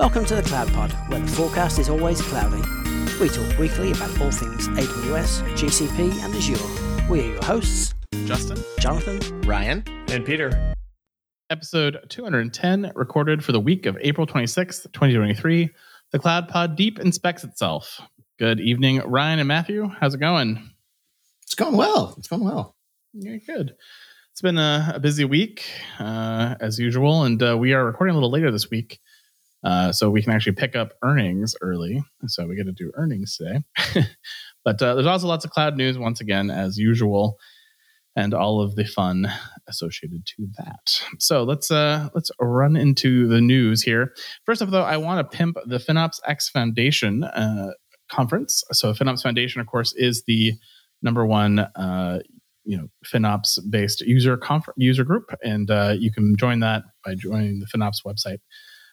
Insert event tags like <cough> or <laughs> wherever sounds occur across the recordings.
Welcome to the Cloud Pod, where the forecast is always cloudy. We talk weekly about all things AWS, GCP, and Azure. We are your hosts Justin, Jonathan, Ryan, and Peter. Episode 210, recorded for the week of April 26th, 2023. The Cloud Pod deep inspects itself. Good evening, Ryan and Matthew. How's it going? It's going well. It's going well. Yeah, good. It's been a, a busy week, uh, as usual, and uh, we are recording a little later this week. Uh, so we can actually pick up earnings early. So we get to do earnings today. <laughs> but uh, there's also lots of cloud news once again, as usual, and all of the fun associated to that. So let's uh, let's run into the news here. First off, though, I want to pimp the FinOps X Foundation uh, conference. So FinOps Foundation, of course, is the number one uh, you know FinOps based user conf- user group, and uh, you can join that by joining the FinOps website.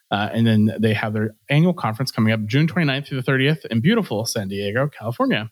Uh, and then they have their annual conference coming up June 29th through the 30th in beautiful San Diego, California.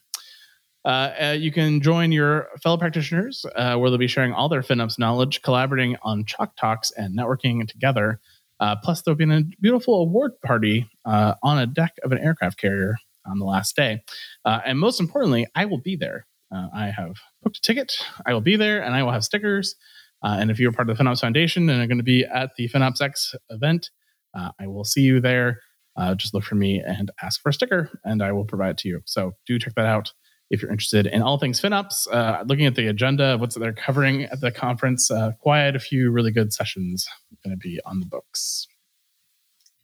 Uh, uh, you can join your fellow practitioners uh, where they'll be sharing all their FinOps knowledge, collaborating on Chalk Talks and networking together. Uh, plus, there'll be a beautiful award party uh, on a deck of an aircraft carrier on the last day. and most importantly, I will be there. I have booked a ticket. I will be there and I will have stickers. and if you're part of the FinOps Foundation and are going to be at the FinOps X event, uh, I will see you there. Uh, just look for me and ask for a sticker, and I will provide it to you. So do check that out if you're interested in all things FinOps. Uh, looking at the agenda what's they're covering at the conference, uh, quite a few really good sessions going to be on the books.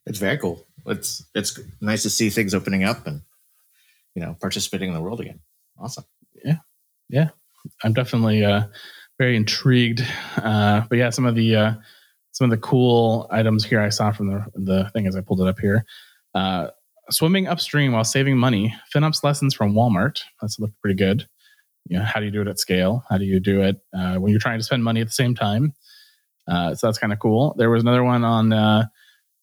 It's very cool. It's it's nice to see things opening up and you know participating in the world again. Awesome. Yeah, yeah. I'm definitely uh, very intrigued. Uh, but yeah, some of the uh, some of the cool items here I saw from the, the thing as I pulled it up here. Uh, swimming upstream while saving money. FinOps lessons from Walmart. That's looked pretty good. You know, how do you do it at scale? How do you do it uh, when you're trying to spend money at the same time? Uh, so that's kind of cool. There was another one on uh,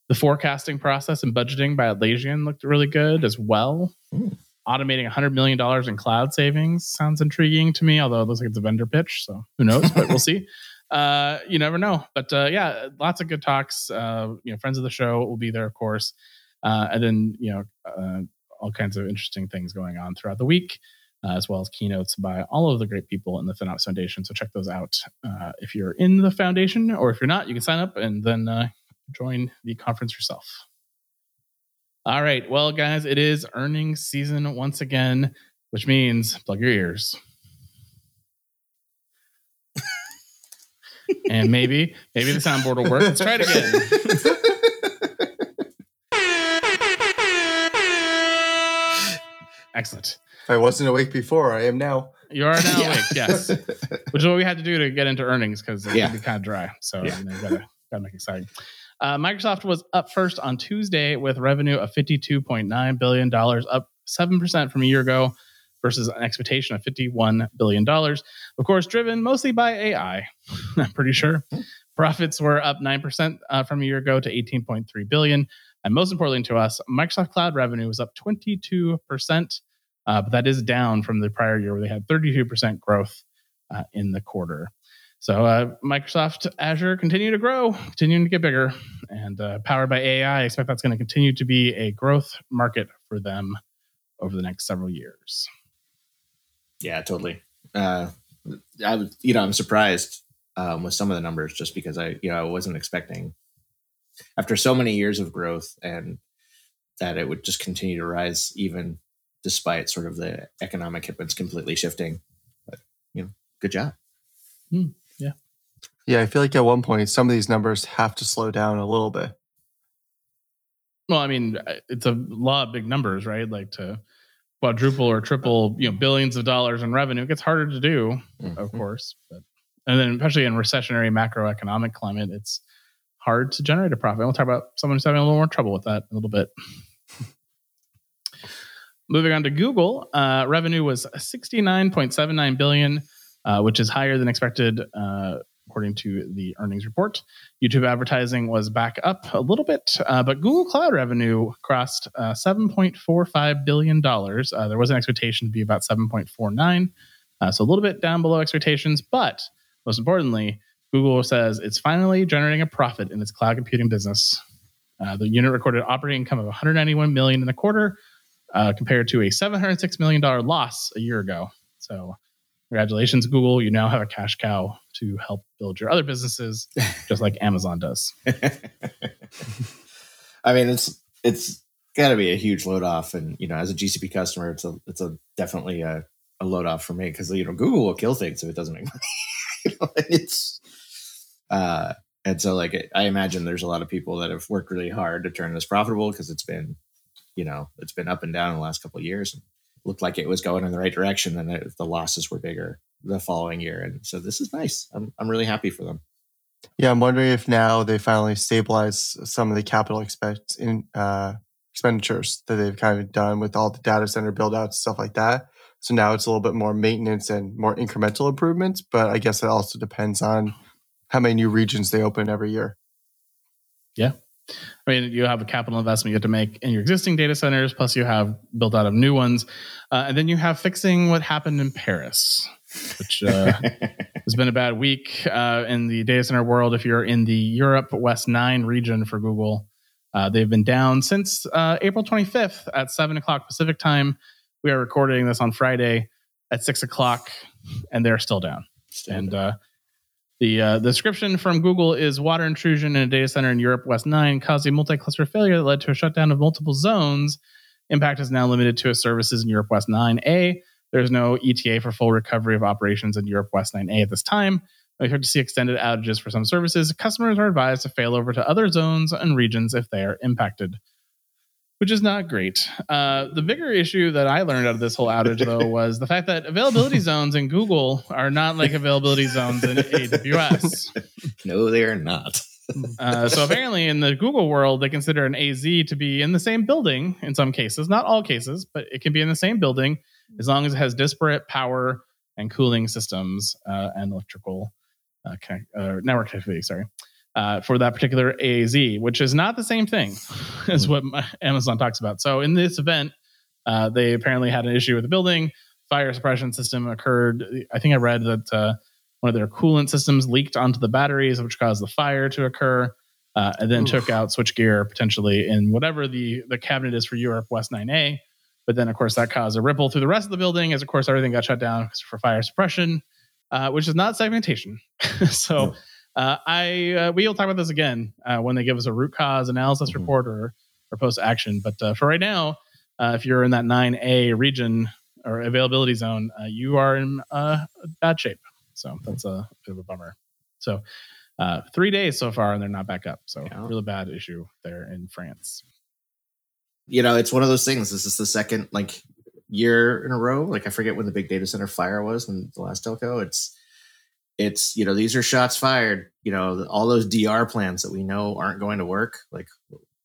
the forecasting process and budgeting by Atlassian looked really good as well. Ooh. Automating $100 million in cloud savings sounds intriguing to me, although it looks like it's a vendor pitch. So who knows, but we'll <laughs> see uh, you never know. But uh, yeah, lots of good talks. Uh, you know, friends of the show will be there, of course, uh, and then you know, uh, all kinds of interesting things going on throughout the week, uh, as well as keynotes by all of the great people in the FinOps Foundation. So check those out uh, if you're in the foundation, or if you're not, you can sign up and then uh, join the conference yourself. All right, well, guys, it is earnings season once again, which means plug your ears. And maybe maybe the soundboard will work. Let's try it again. Excellent. I wasn't awake before, I am now. You are now yeah. awake, yes. <laughs> Which is what we had to do to get into earnings because it yeah. be kind of dry. So yeah. you, know, gotta gotta make it exciting. Uh, Microsoft was up first on Tuesday with revenue of $52.9 billion, up 7% from a year ago versus an expectation of $51 billion. Of course, driven mostly by AI, <laughs> I'm pretty sure. Profits were up 9% uh, from a year ago to 18.3 billion. And most importantly to us, Microsoft Cloud revenue was up 22%, uh, but that is down from the prior year where they had 32% growth uh, in the quarter. So uh, Microsoft Azure continue to grow, continuing to get bigger, and uh, powered by AI, I expect that's going to continue to be a growth market for them over the next several years. Yeah, totally. Uh, I was, you know, I'm surprised um, with some of the numbers just because I, you know, I wasn't expecting after so many years of growth and that it would just continue to rise even despite sort of the economic headwinds completely shifting. But you know, good job. Mm, yeah. Yeah, I feel like at one point some of these numbers have to slow down a little bit. Well, I mean, it's a lot of big numbers, right? Like to quadruple or triple, you know, billions of dollars in revenue. It gets harder to do, mm-hmm. of course. But and then especially in recessionary macroeconomic climate, it's hard to generate a profit. We'll talk about someone who's having a little more trouble with that in a little bit. <laughs> Moving on to Google, uh, revenue was 69.79 billion, uh, which is higher than expected uh, according to the earnings report. YouTube advertising was back up a little bit, uh, but Google Cloud revenue crossed uh, $7.45 billion. Uh, there was an expectation to be about 7.49, uh, so a little bit down below expectations. But most importantly, Google says it's finally generating a profit in its cloud computing business. Uh, the unit recorded operating income of 191 million in the quarter, uh, compared to a 706 million dollar loss a year ago. So, congratulations, Google! You now have a cash cow to help build your other businesses, just like <laughs> Amazon does. <laughs> I mean, it's it's got to be a huge load off, and you know, as a GCP customer, it's a it's a definitely a, a load off for me because you know Google will kill things if it doesn't make money. <laughs> you know, it's uh, and so like I imagine there's a lot of people that have worked really hard to turn this profitable because it's been, you know, it's been up and down in the last couple of years. And looked like it was going in the right direction, and the, the losses were bigger the following year. And so this is nice. I'm I'm really happy for them. Yeah, I'm wondering if now they finally stabilize some of the capital expense in uh, expenditures that they've kind of done with all the data center build outs stuff like that. So now it's a little bit more maintenance and more incremental improvements. But I guess it also depends on how many new regions they open every year. Yeah. I mean, you have a capital investment you have to make in your existing data centers, plus you have built out of new ones. Uh, and then you have fixing what happened in Paris, which uh, <laughs> has been a bad week uh, in the data center world. If you're in the Europe West 9 region for Google, uh, they've been down since uh, April 25th at 7 o'clock Pacific time. We are recording this on Friday at 6 o'clock, and they're still down. Still and down. uh, the uh, description from Google is water intrusion in a data center in Europe West 9 caused a multi cluster failure that led to a shutdown of multiple zones. Impact is now limited to services in Europe West 9A. There's no ETA for full recovery of operations in Europe West 9A at this time. We expect to see extended outages for some services. Customers are advised to fail over to other zones and regions if they are impacted, which is not great. Uh, the bigger issue that I learned out of this whole outage, though, <laughs> was the fact that availability zones in Google are not like availability zones in AWS. no, they are not. Uh, so apparently, in the Google world, they consider an AZ to be in the same building in some cases, not all cases, but it can be in the same building as long as it has disparate power and cooling systems uh, and electrical uh, connect, uh, network connectivity. Sorry. Uh, for that particular AZ, which is not the same thing <laughs> as what Amazon talks about. So in this event, uh, they apparently had an issue with the building. Fire suppression system occurred. I think I read that uh, one of their coolant systems leaked onto the batteries, which caused the fire to occur, uh, and then Oof. took out switchgear potentially in whatever the the cabinet is for Europe West 9A. But then, of course, that caused a ripple through the rest of the building, as of course everything got shut down for fire suppression, uh, which is not segmentation. <laughs> so. Uh, I uh, we will talk about this again uh, when they give us a root cause analysis Mhm. report or or post action. But uh, for right now, uh, if you're in that 9A region or availability zone, uh, you are in uh, bad shape. So that's a bit of a bummer. So uh, three days so far, and they're not back up. So Yeah. really bad issue there in France. You know, it's one of those things. This is the second like year in a row. Like I forget when the big data center fire was in the last telco. It's it's you know these are shots fired. You know all those DR plans that we know aren't going to work. Like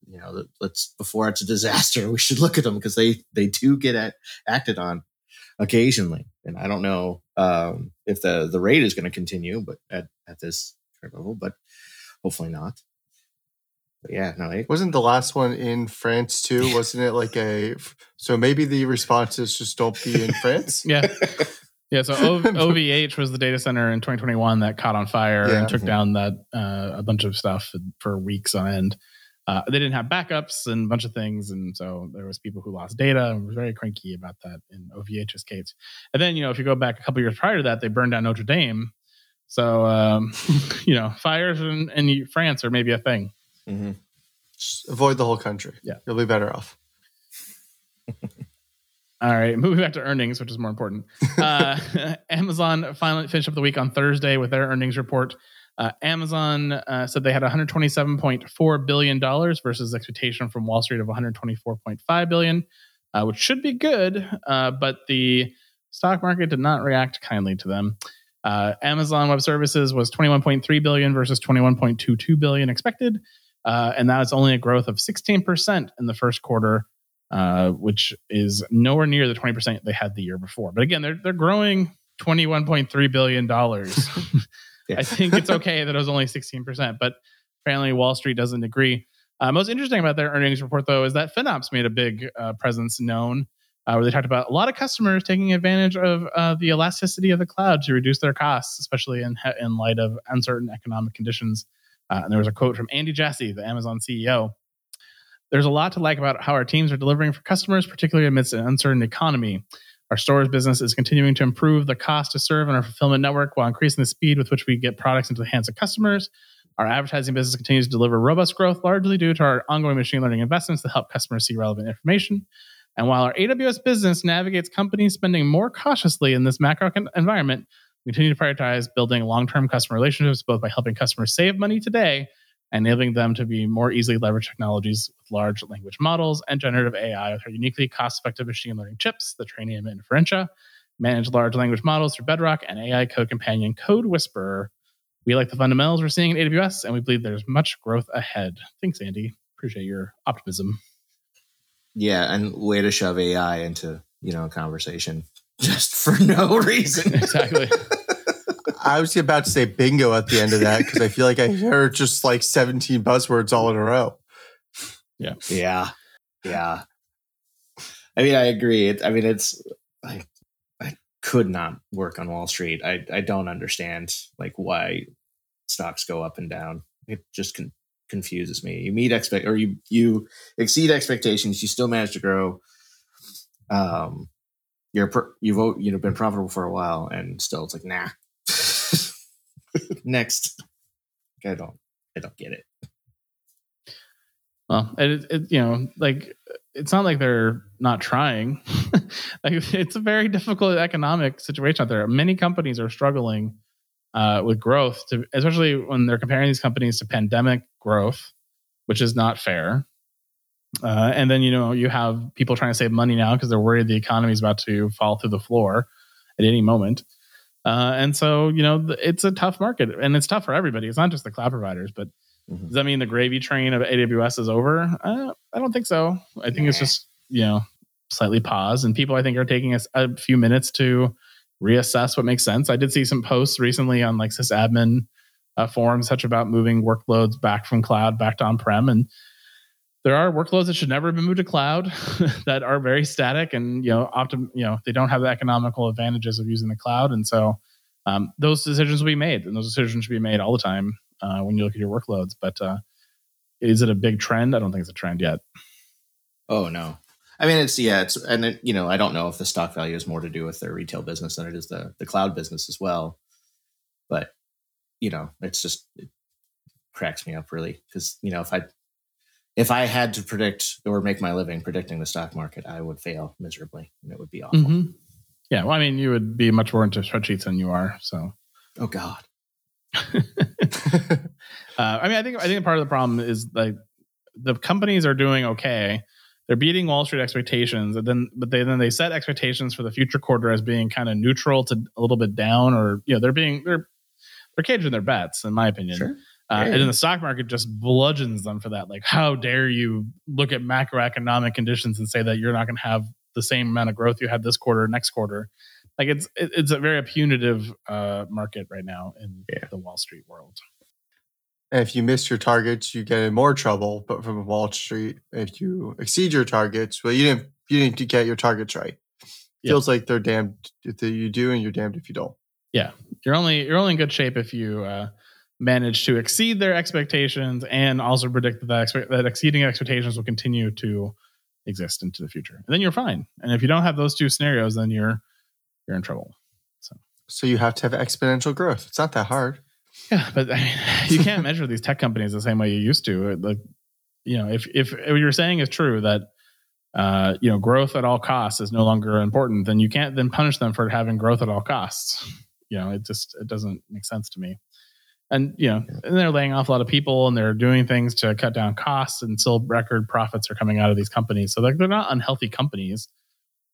you know let's before it's a disaster, <laughs> we should look at them because they they do get at, acted on occasionally. And I don't know um, if the the rate is going to continue, but at at this level, but hopefully not. But yeah, no, it, Wasn't the last one in France too? Wasn't it like a? So maybe the response is just don't be in France. Yeah. Yeah, so o- <laughs> OVH was the data center in 2021 that caught on fire Yeah. and took down that uh, a bunch of stuff for weeks on end. Uh, they didn't have backups and a bunch of things, and so there was people who lost data and were very cranky about that in OVH's case. And then you know if you go back a couple years prior to that, they burned down Notre Dame. So um, <laughs> you know fires in, in France are maybe a thing. Mhm. Just avoid the whole country. Yeah. you'll be better off. <laughs> All right, moving back to earnings, which is more important. <laughs> Uh, <laughs> Amazon finally finished up the week on Thursday with their earnings report. Uh, Amazon uh, said they had 127.4 billion dollars versus expectation from Wall Street of 124.5 billion, uh, which should be good. Uh, but the stock market did not react kindly to them. Uh, Amazon Web Services was 21.3 billion versus 21.22 billion expected, uh, and that is only a growth of 16% in the first quarter uh, which is nowhere near the 20% they had the year before. But again, they're they're growing 21.3 billion dollars. <laughs> I think it's okay that it was only 16%, but apparently Wall Street doesn't agree. Uh, most interesting about their earnings report, though, is that FinOps made a big uh, presence known, uh, where they talked about a lot of customers taking advantage of uh, the elasticity of the cloud to reduce their costs, especially in in light of uncertain economic conditions. Uh, and there was a quote from Andy Jassy, the Amazon CEO, There's a lot to like about how our teams are delivering for customers, particularly amidst an uncertain economy. Our stores business is continuing to improve the cost to serve in our fulfillment network while increasing the speed with which we get products into the hands of customers. Our advertising business continues to deliver robust growth, largely due to our ongoing machine learning investments that help customers see relevant information. And while our AWS business navigates companies spending more cautiously in this macro environment, continue to prioritize building long term customer relationships, both by helping customers save money today and enabling them to be more easily leverage technologies with large language models and generative AI with our uniquely cost effective machine learning chips, the Trainium and Inferentia, manage large language models through Bedrock and AI Code Companion Code Whisperer. We like the fundamentals we're seeing in AWS, and we believe there's much growth ahead. Thanks, Andy. Appreciate your optimism. Yeah, and way to shove AI into you know a conversation <laughs> just for no reason. exactly. <laughs> I was about to say bingo at the end of that because I feel like I <laughs> heard just like 17 buzzwords all in a row. Yeah. Yeah. Yeah. I mean, I agree. It, I mean, it's I, I could not work on Wall Street. I, I don't understand like why stocks go up and down. It just con- confuses me. You meet expect or you you exceed expectations. You still manage to grow. Um, you're you've you know been profitable for a while, and still it's like nah. <laughs> Next, I don't I don't get it. Well, it, it you know like it's not like they're not trying. <laughs> like it's a very difficult economic situation out there. Many companies are struggling uh, with growth, to, especially when they're comparing these companies to pandemic growth, which is not fair. Uh, and then you know you have people trying to save money now because they're worried the economy is about to fall through the floor at any moment. Uh, and so you know it's a tough market, and it's tough for everybody. It's not just the cloud providers, but mm-hmm. does that mean the gravy train of AWS is over? Uh, I don't think so. I think it's just you know slightly paused, and people I think are taking a, a few minutes to reassess what makes sense. I did see some posts recently on like sysadmin uh, forums, such about moving workloads back from cloud back to on prem, and there are workloads that should never have been moved to cloud <laughs> that are very static and you know optim you know they don't have the economical advantages of using the cloud. And so um, those decisions will be made and those decisions should be made all the time uh, when you look at your workloads. But uh, is it a big trend? I don't think it's a trend yet. Oh no. I mean it's yeah it's and it, you know i don't know if the stock value is more to do with their retail business than it is the the cloud business as well. But you know it's just it cracks me up really because you know if i if I had to predict or make my living predicting the stock market, I would fail miserably and it would be awful. Mm-hmm. Yeah. Well, I mean, you would be much more into spreadsheets than you are. So, oh God. <laughs> uh, I mean, I think I think part of the problem is like the companies are doing okay. They're beating Wall Street expectations, and then but they then they set expectations for the future quarter as being kind of neutral to a little bit down, or you know they're being they're they're caging their bets, in my opinion. Sure. Uh, and then the stock market just bludgeons them for that. Like, how dare you look at macroeconomic conditions and say that you're not going to have the same amount of growth you had this quarter, next quarter? Like, it's it's a very punitive uh, market right now in yeah. the Wall Street world. And if you miss your targets, you get in more trouble. But from Wall Street, if you exceed your targets, well, you didn't you didn't get your targets right. Feels like they're damned if you do, and you're damned if you don't. Yeah, you're only you're only in good shape if you uh, manage to exceed their expectations and also predict that, expe- that exceeding expectations will continue to exist into the future. And then you're fine. And if you don't have those two scenarios, then you're you're in trouble. So so you have to have exponential growth. It's not that hard. Yeah, but I mean, <laughs> you can't measure these tech companies the same way you used to. Like, you know, if if what you're saying is true that uh, you know growth at all costs is no longer important, then you can't then punish them for having growth at all costs. You know, it just it doesn't make sense to me and you know and they're laying off a lot of people and they're doing things to cut down costs and still record profits are coming out of these companies. So they're, they're not unhealthy companies.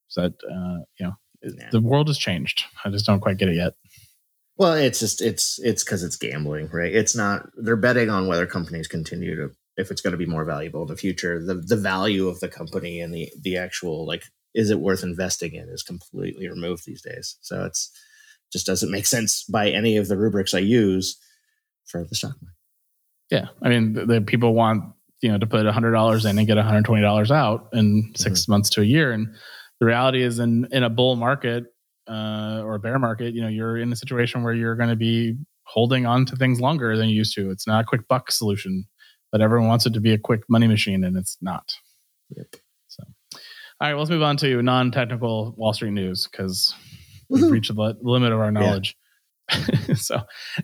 So that uh, you know yeah. the world has changed. I just don't quite get it yet. Well it's just it's it's because it's gambling right? It's not they're betting on whether companies continue to if it's going to be more valuable in the future. The the value of the company and the the actual like is it worth investing in is completely removed these days. So it's just doesn't make sense by any of the rubrics i use for the stock market. Yeah, I mean, the, the people want you know to put hundred dollars in and get one hundred twenty dollars out in 6 mm-hmm. months to a year, and the reality is in in a bull market uh, or a bear market, you know, you're in a situation where you're going to be holding on to things longer than you used to. It's not a quick buck solution but everyone wants it to be a quick money machine, and it's not. Yep. So, all right, well, let's move on to non-technical Wall Street news because we've reached the limit of our knowledge. <laughs> so,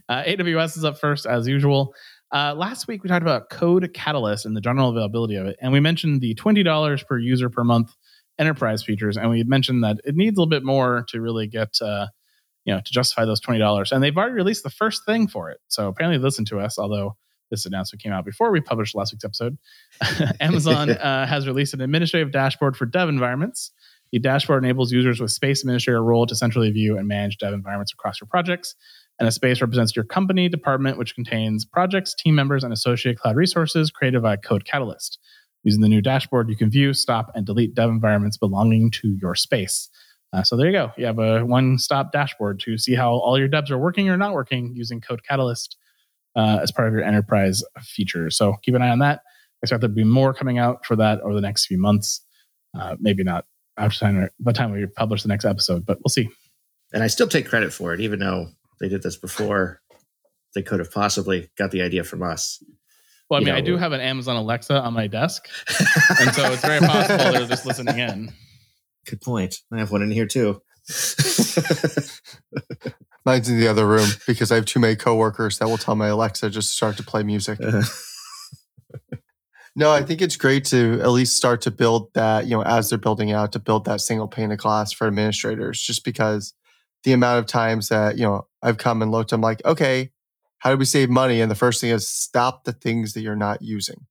uh, AWS is up first as usual. Uh, last week we talked about Code Catalyst and the general availability of it, and we mentioned the twenty dollars per user per month enterprise features, and we mentioned that it needs a little bit more to really get. Uh, you know, to justify those twenty dollars, and they've already released the first thing for it. So apparently, they listened to us. Although this announcement came out before we published last week's episode, <laughs> Amazon <laughs> uh, has released an administrative dashboard for dev environments. The dashboard enables users with Space Administrator role to centrally view and manage dev environments across your projects. And a space represents your company department, which contains projects, team members, and associated cloud resources created by Code Catalyst. Using the new dashboard, you can view, stop, and delete dev environments belonging to your space. Uh, so there you go. You have a one-stop dashboard to see how all your devs are working or not working using Code Catalyst uh, as part of your enterprise features. So keep an eye on that. I expect there'll be more coming out for that over the next few months. Uh, maybe not after time, by the time we publish the next episode, but we'll see. And I still take credit for it, even though they did this before. They could have possibly got the idea from us. Well, I You mean, I do have an Amazon Alexa on my desk, and so it's very possible they're just listening in. Good point. I have one in here too. Mine's in the other room because I have too many coworkers that will tell my Alexa just start to play music. <laughs> No, I think it's great to at least start to build that, you know, as they're building out to build that single pane of glass for administrators, just because the amount of times that, you know, I've come and looked, I'm like, okay, how do we save money? And the first thing is stop the things that you're not using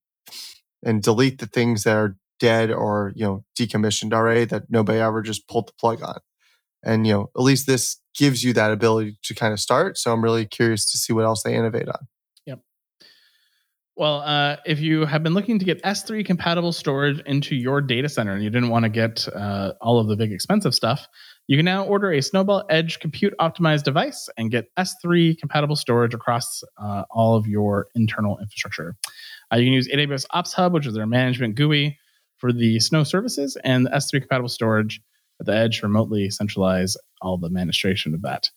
and delete the things that are dead or, you know, decommissioned already that nobody ever just pulled the plug on. And, you know, at least this gives you that ability to kind of start. So I'm really curious to see what else they innovate on. Well, uh, if you have been looking to get S3 compatible storage into your data center and you didn't want to get uh, all of the big expensive stuff, you can now order a Snowball Edge compute optimized device and get S3 compatible storage across uh, all of your internal infrastructure. Uh, you can use AWS Ops Hub, which is their management GUI for the Snow services, and the S3 compatible storage at the edge remotely centralize all the administration of that.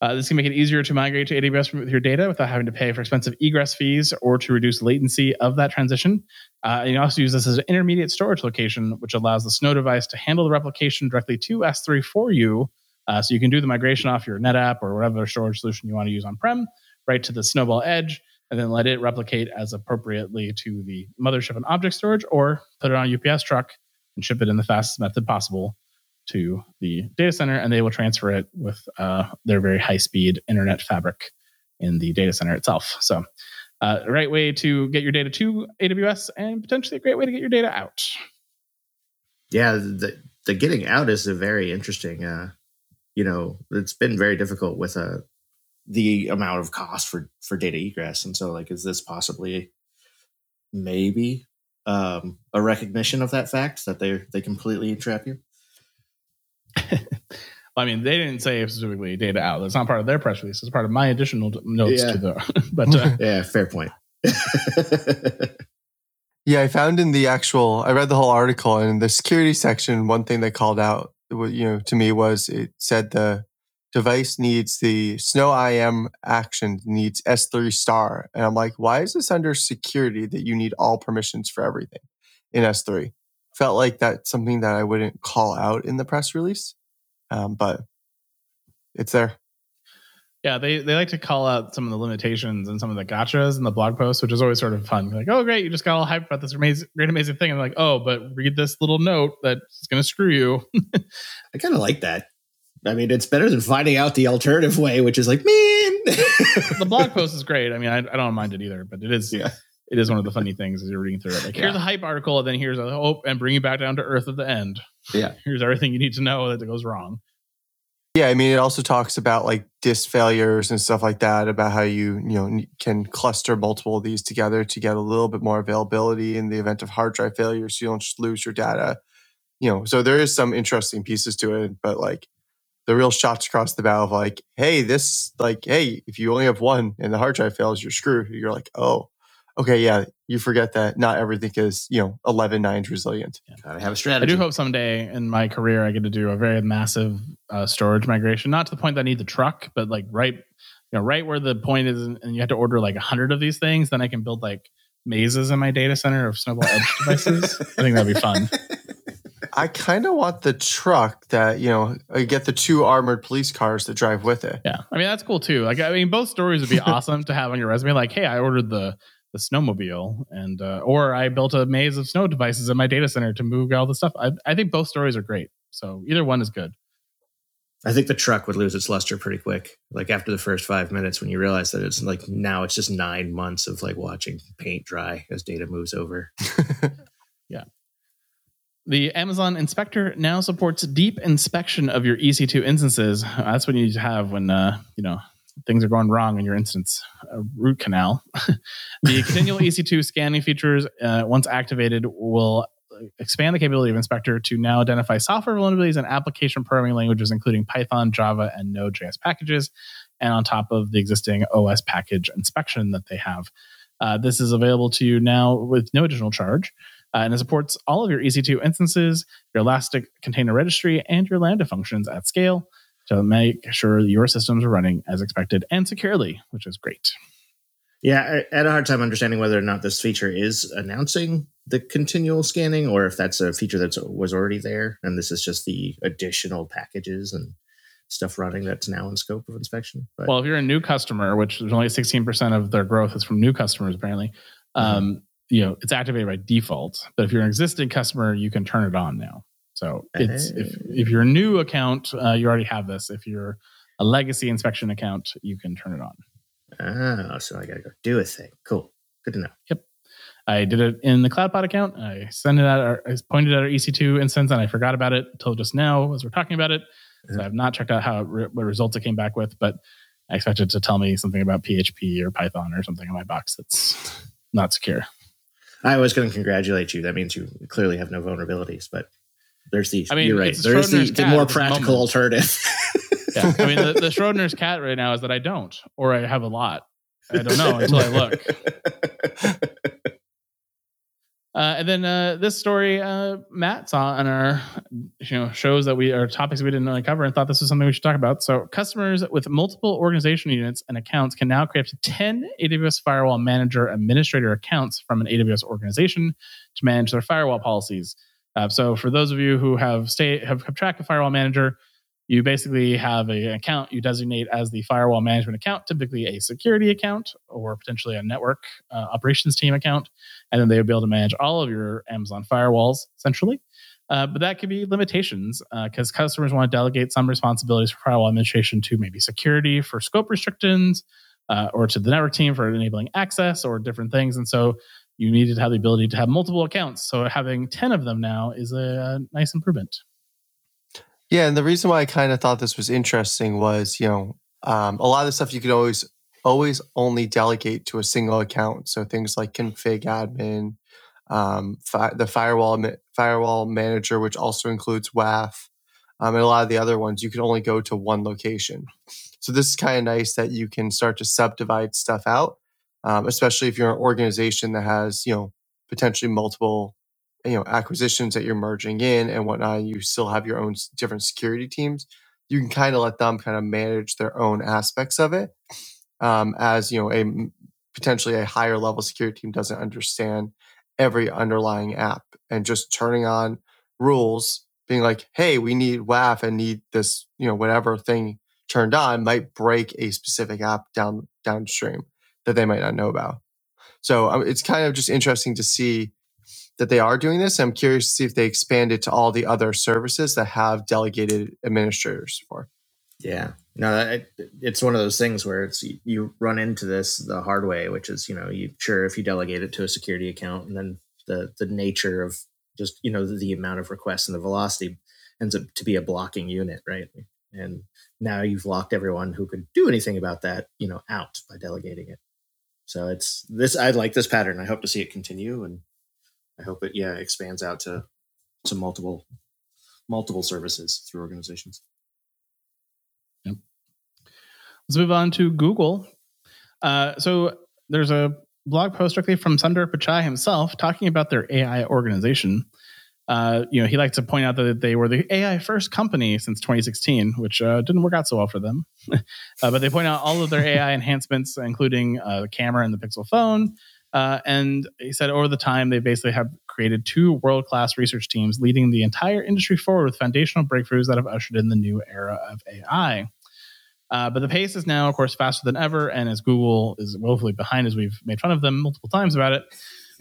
Uh, this can make it easier to migrate to AWS with your data without having to pay for expensive egress fees or to reduce latency of that transition. Uh, you can also use this as an intermediate storage location, which allows the Snow device to handle the replication directly to S3 for you. Uh, so you can do the migration off your NetApp or whatever storage solution you want to use on prem right to the Snowball Edge, and then let it replicate as appropriately to the mothership and object storage, or put it on a UPS truck and ship it in the fastest method possible to the data center, and they will transfer it with uh, their very high speed internet fabric in the data center itself. So, uh, right way to get your data to AWS, and potentially a great way to get your data out. yeah, the the getting out is a very interesting. Uh, you know, it's been very difficult with uh, the amount of cost for for data egress, and so like, is this possibly maybe um, a recognition of that fact that they they completely trap you? <laughs> I mean, they didn't say specifically data out. That's not part of their press release. It's part of my additional notes Yeah. to the. <laughs> But uh, <laughs> Yeah, fair point. Yeah, I found in the actual, I read the whole article and in the security section, one thing they called out, you know, to me was it said the device needs the Snow IM action needs S3 star. And I'm like, why is this under security that you need all permissions for everything in S3? Felt like that's something that I wouldn't call out in the press release, um, but it's there. yeah, they, they like to call out some of the limitations and some of the gotchas in the blog post, which is always sort of fun. Like, oh, great, you just got all hyped about this amazing, great, amazing thing. And like, oh, but read this little note that's going to screw you. I kind of like that. I mean, it's better than finding out the alternative way, which is like, man. the blog <laughs> post is great. I mean, I, I don't mind it either, but it is Yeah. It is one of the funny things as you're reading through it. Like, here's Yeah. a hype article, and then here's a hope, and bring you back down to earth at the end. Yeah. <laughs> Here's everything you need to know that goes wrong. Yeah, I mean, it also talks about like disk failures and stuff like that, about how you, you know, can cluster multiple of these together to get a little bit more availability in the event of hard drive failure so you don't just lose your data. You know, so there is some interesting pieces to it, but like the real shots across the bow of like, hey, this, like, hey, if you only have one and the hard drive fails, you're screwed. You're like, oh, okay, yeah, you forget that not everything is, you know, 11 nines resilient. Gotta have a I strategy. I do hope someday in my career I get to do a very massive uh, storage migration, not to the point that I need the truck, but like right, you know, right where the point is, and you have to order like a hundred of these things, then I can build like mazes in my data center of Snowball Edge <laughs> devices. I think that'd be fun. I kind of want the truck that you know I get the two armored police cars that drive with it. Yeah, I mean that's cool too. Like I mean, both stories would be <laughs> awesome to have on your resume. Like, hey, I ordered the the snowmobile, and uh, or I built a maze of snow devices in my data center to move all the stuff. I, I think both stories are great. So either one is good. I think the truck would lose its luster pretty quick. Like after the first five minutes, when you realize that it's like now it's just nine months of like watching paint dry as data moves over. <laughs> yeah. The Amazon Inspector now supports deep inspection of your EC2 instances. That's what you need to have when uh, you know things are going wrong in your instance. Root canal. <laughs> the continual <laughs> EC2 scanning features, uh, once activated, will expand the capability of Inspector to now identify software vulnerabilities and application programming languages, including Python, Java, and Node.js packages, and on top of the existing OS package inspection that they have. Uh, this is available to you now with no additional charge. Uh, and it supports all of your EC2 instances, your Elastic container registry, and your Lambda functions at scale to make sure your systems are running as expected and securely, which is great. Yeah, I had a hard time understanding whether or not this feature is announcing the continual scanning or if that's a feature that was already there and this is just the additional packages and stuff running that's now in scope of inspection. But, well, if you're a new customer, which is only 16% of their growth is from new customers, apparently, mm-hmm. um, you know, it's activated by default. But if you're an existing customer, you can turn it on now. So it's hey. if if you're a new account, uh, you already have this. If you're a legacy inspection account, you can turn it on. Oh, so I gotta go do a thing. Cool. Good to know. Yep. I did it in the CloudPod account. I sent it out. Our, I pointed at our EC2 instance, and I forgot about it until just now as we're talking about it. Mm-hmm. I have not checked out how what results it came back with, but I expected to tell me something about PHP or Python or something in my box that's not secure. I was going to congratulate you. That means you clearly have no vulnerabilities, but there's the. I mean, you're right. There's the, the, more practical alternative. <laughs> yeah, I mean, the, the Schrodinger's cat right now is that I don't, or I have a lot. I don't know until I look. <laughs> Uh, and then uh, this story uh, Matt saw on our you know shows that we are topics we didn't really cover and thought this was something we should talk about. So customers with multiple organization units and accounts can now create up to 10 AWS Firewall Manager administrator accounts from an AWS organization to manage their firewall policies. Uh, so for those of you who have stay have kept track of Firewall Manager, you basically have an account you designate as the firewall management account, typically a security account or potentially a network uh, operations team account. And then they would be able to manage all of your Amazon firewalls centrally. Uh, but that could be limitations because uh, customers want to delegate some responsibilities for firewall administration to maybe security for scope restrictions uh, or to the network team for enabling access or different things. And so you needed to have the ability to have multiple accounts. So having 10 of them now is a, nice improvement. Yeah, and the reason why I kind of thought this was interesting was, you know, um, a lot of the stuff you could always always only delegate to a single account. So things like config admin, um, fi- the firewall firewall manager, which also includes WAF, um, and a lot of the other ones, you can only go to one location. So this is kind of nice that you can start to subdivide stuff out, um, especially if you're an organization that has you know potentially multiple you know acquisitions that you're merging in and whatnot you still have your own different security teams you can kind of let them kind of manage their own aspects of it um, as you know a potentially a higher level security team doesn't understand every underlying app and just turning on rules being like hey we need waf and need this you know whatever thing turned on might break a specific app down downstream that they might not know about so um, it's kind of just interesting to see that they are doing this. I'm curious to see if they expand it to all the other services that have delegated administrators for. Yeah, no, it's one of those things where it's you run into this the hard way, which is you know you sure if you delegate it to a security account, and then the the nature of just you know the, the amount of requests and the velocity ends up to be a blocking unit, right? And now you've locked everyone who could do anything about that, you know, out by delegating it. So it's this. I like this pattern. I hope to see it continue, and I hope it yeah expands out to to multiple multiple services through organizations. Yep. Let's move on to Google. Uh, so there's a blog post directly from Sundar Pichai himself talking about their AI organization. Uh, you know, he likes to point out that they were the AI first company since 2016, which uh, didn't work out so well for them. <laughs> uh, but they point out all of their AI <laughs> enhancements, including uh, the camera and the Pixel phone, Uh, and he said over the time, they basically have created two world class research teams leading the entire industry forward with foundational breakthroughs that have ushered in the new era of AI. Uh, but the pace is now, of course, faster than ever. And as Google is woefully behind, as we've made fun of them multiple times about it,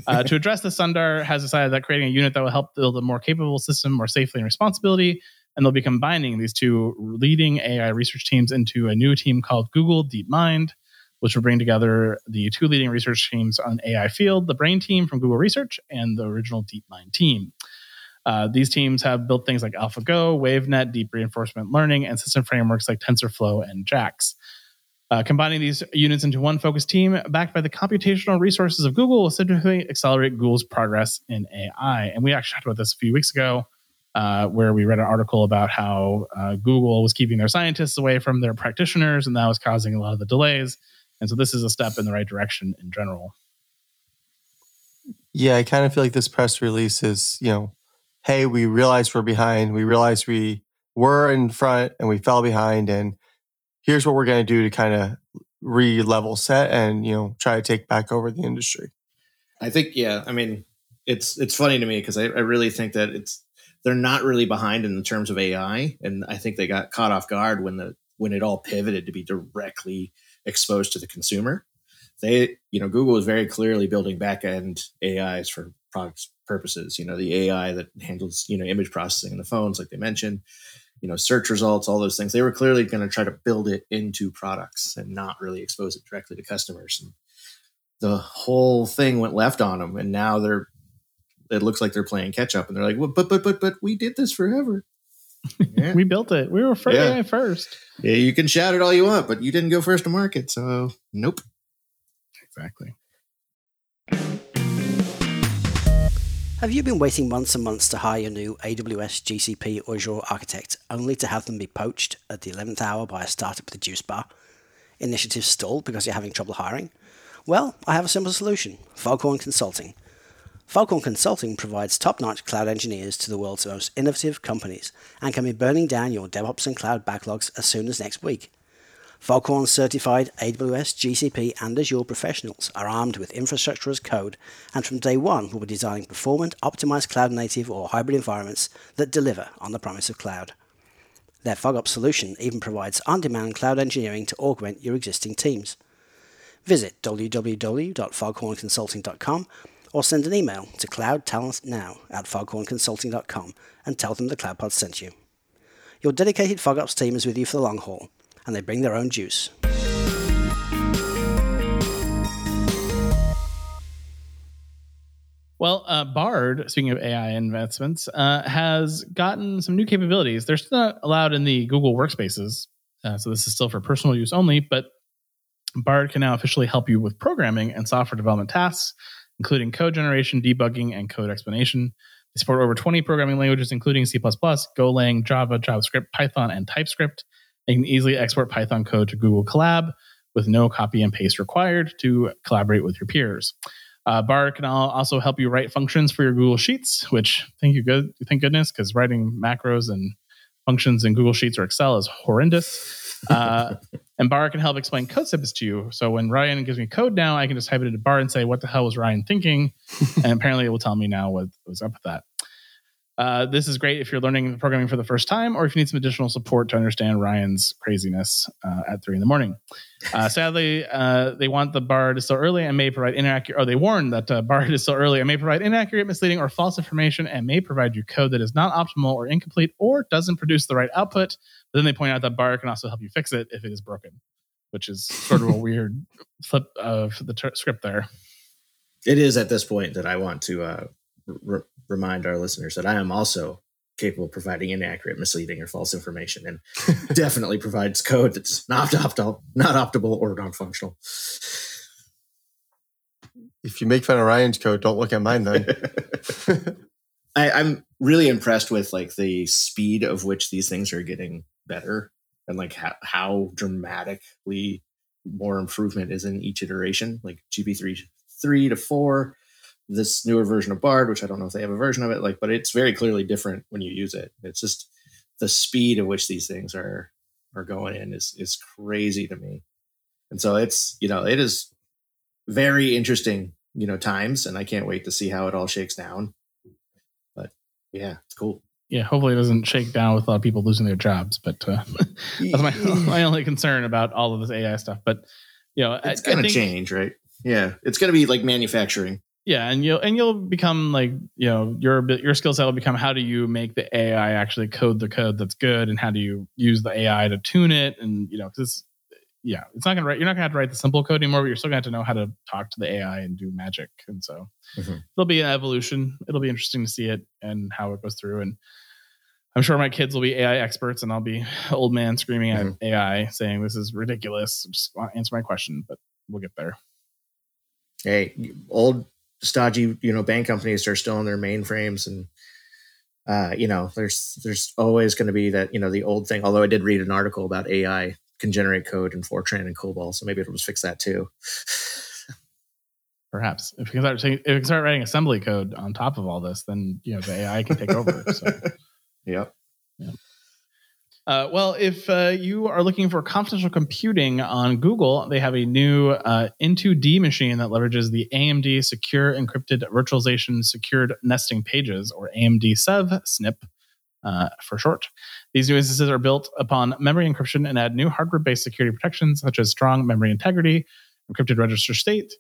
uh, to address this, Sundar has decided that creating a unit that will help build a more capable system more safely and responsibility. And they'll be combining these two leading AI research teams into a new team called Google DeepMind which will bring together the two leading research teams on AI field, the Brain team from Google Research and the original DeepMind team. Uh, these teams have built things like AlphaGo, WaveNet, deep reinforcement learning, and system frameworks like TensorFlow and JAX. Uh, combining these units into one focused team, backed by the computational resources of Google, will significantly accelerate Google's progress in AI. And we actually talked about this a few weeks ago, uh, where we read an article about how uh, Google was keeping their scientists away from their practitioners, and that was causing a lot of the delays. And so this is a step in the right direction in general. Yeah, I kind of feel like this press release is, you know, hey, we realize we're behind. We realize we were in front and we fell behind. And here's what we're going to do to kind of re level set and, you know, try to take back over the industry. I think, yeah, I mean, it's it's funny to me because I, I really think that it's they're not really behind in the terms of AI, and I think they got caught off guard when the when it all pivoted to be directly exposed to the consumer. They, you know, Google is very clearly building backend AIs for product purposes. You know, the AI that handles, you know, image processing in the phones, like they mentioned, you know, search results, all those things. They were clearly going to try to build it into products and not really expose it directly to customers. And the whole thing went left on them, and now they're. It looks like they're playing catch up, and they're like, well, "But, but, but, but, we did this forever. Yeah. <laughs> we built it. We were first, yeah. first. Yeah, you can shout it all you want, but you didn't go first to market, so nope. Exactly. Have you been waiting months and months to hire your new AWS, GCP, or Azure architect only to have them be poached at the 11th hour by a startup with a juice bar? Initiatives stalled because you're having trouble hiring? Well, I have a simple solution Foghorn Consulting. Foghorn Consulting provides top notch cloud engineers to the world's most innovative companies and can be burning down your DevOps and cloud backlogs as soon as next week. Foghorn certified AWS, GCP, and Azure professionals are armed with infrastructure as code and from day one will be designing performant, optimized cloud native or hybrid environments that deliver on the promise of cloud. Their FogOps solution even provides on demand cloud engineering to augment your existing teams. Visit www.foghornconsulting.com or send an email to cloudtalentnow at foghornconsulting.com and tell them the CloudPod sent you. Your dedicated FogOps team is with you for the long haul, and they bring their own juice. Well, uh, Bard, speaking of AI investments, uh, has gotten some new capabilities. They're still not allowed in the Google workspaces, uh, so this is still for personal use only, but Bard can now officially help you with programming and software development tasks including code generation, debugging, and code explanation. They support over 20 programming languages, including C++, Golang, Java, JavaScript, Python, and TypeScript. You can easily export Python code to Google Colab with no copy and paste required to collaborate with your peers. Uh, Bard can also help you write functions for your Google Sheets, which thank you good, thank goodness, because writing macros and functions in Google Sheets or Excel is horrendous. Uh, <laughs> and Bard can help explain code snippets to you. So when Ryan gives me code now, I can just type it into Bard and say, "What the hell was Ryan thinking?" <laughs> and apparently, it will tell me now what was up with that. Uh, this is great if you're learning programming for the first time, or if you need some additional support to understand Ryan's craziness uh, at three in the morning. Uh, <laughs> sadly, uh, they want the Bard is still early and may provide inaccurate. Or they warn that uh, Bard is <laughs> still early and may provide inaccurate, misleading, or false information, and may provide you code that is not optimal or incomplete, or doesn't produce the right output. But then they point out that Bard can also help you fix it if it is broken, which is sort of a <laughs> weird flip of the ter- script there. It is at this point that I want to uh, re- remind our listeners that I am also capable of providing inaccurate, misleading, or false information, and <laughs> definitely provides code that's not optimal, not optimal, or non-functional. If you make fun of Ryan's code, don't look at mine then. <laughs> I, I'm really impressed with like the speed of which these things are getting better, and like how, how dramatically more improvement is in each iteration. Like GP3 three to four this newer version of Bard, which I don't know if they have a version of it, like, but it's very clearly different when you use it. It's just the speed at which these things are are going in is is crazy to me. And so it's, you know, it is very interesting you know times, and I can't wait to see how it all shakes down. But yeah, it's cool. Yeah, hopefully it doesn't shake down with a lot of people losing their jobs. But uh, <laughs> that's my my only concern about all of this AI stuff. But you know, it's I gonna change, right? Yeah, it's gonna be like manufacturing. Yeah, and you'll and you'll become like you know your your skill set will become how do you make the AI actually code the code that's good, and how do you use the AI to tune it, and you know because yeah, it's not gonna write. You're not gonna have to write the simple code anymore, but you're still gonna have to know how to talk to the AI and do magic, and so Mhm. there'll be an evolution. It'll be interesting to see it and how it goes through, and I'm sure my kids will be AI experts, and I'll be <laughs> old man screaming at AI saying this is ridiculous. Just answer my question, but we'll get there. Hey, old stodgy, you know, bank companies are still on their mainframes, and uh, you know, there's there's always going to be that you know the old thing. Although I did read an article about AI can generate code in Fortran and COBOL, so maybe it'll just fix that too. Perhaps if you can start, if you can start writing assembly code on top of all this, then you know the AI can take over. So, <laughs> Yep. Uh, well, if uh, you are looking for confidential computing on Google, they have a new uh, N2D machine that leverages the AMD Secure Encrypted Virtualization Secured Nesting Pages, or AMD Sev SNP uh, for short. These new instances are built upon memory encryption and add new hardware-based security protections such as strong memory integrity, encrypted register state,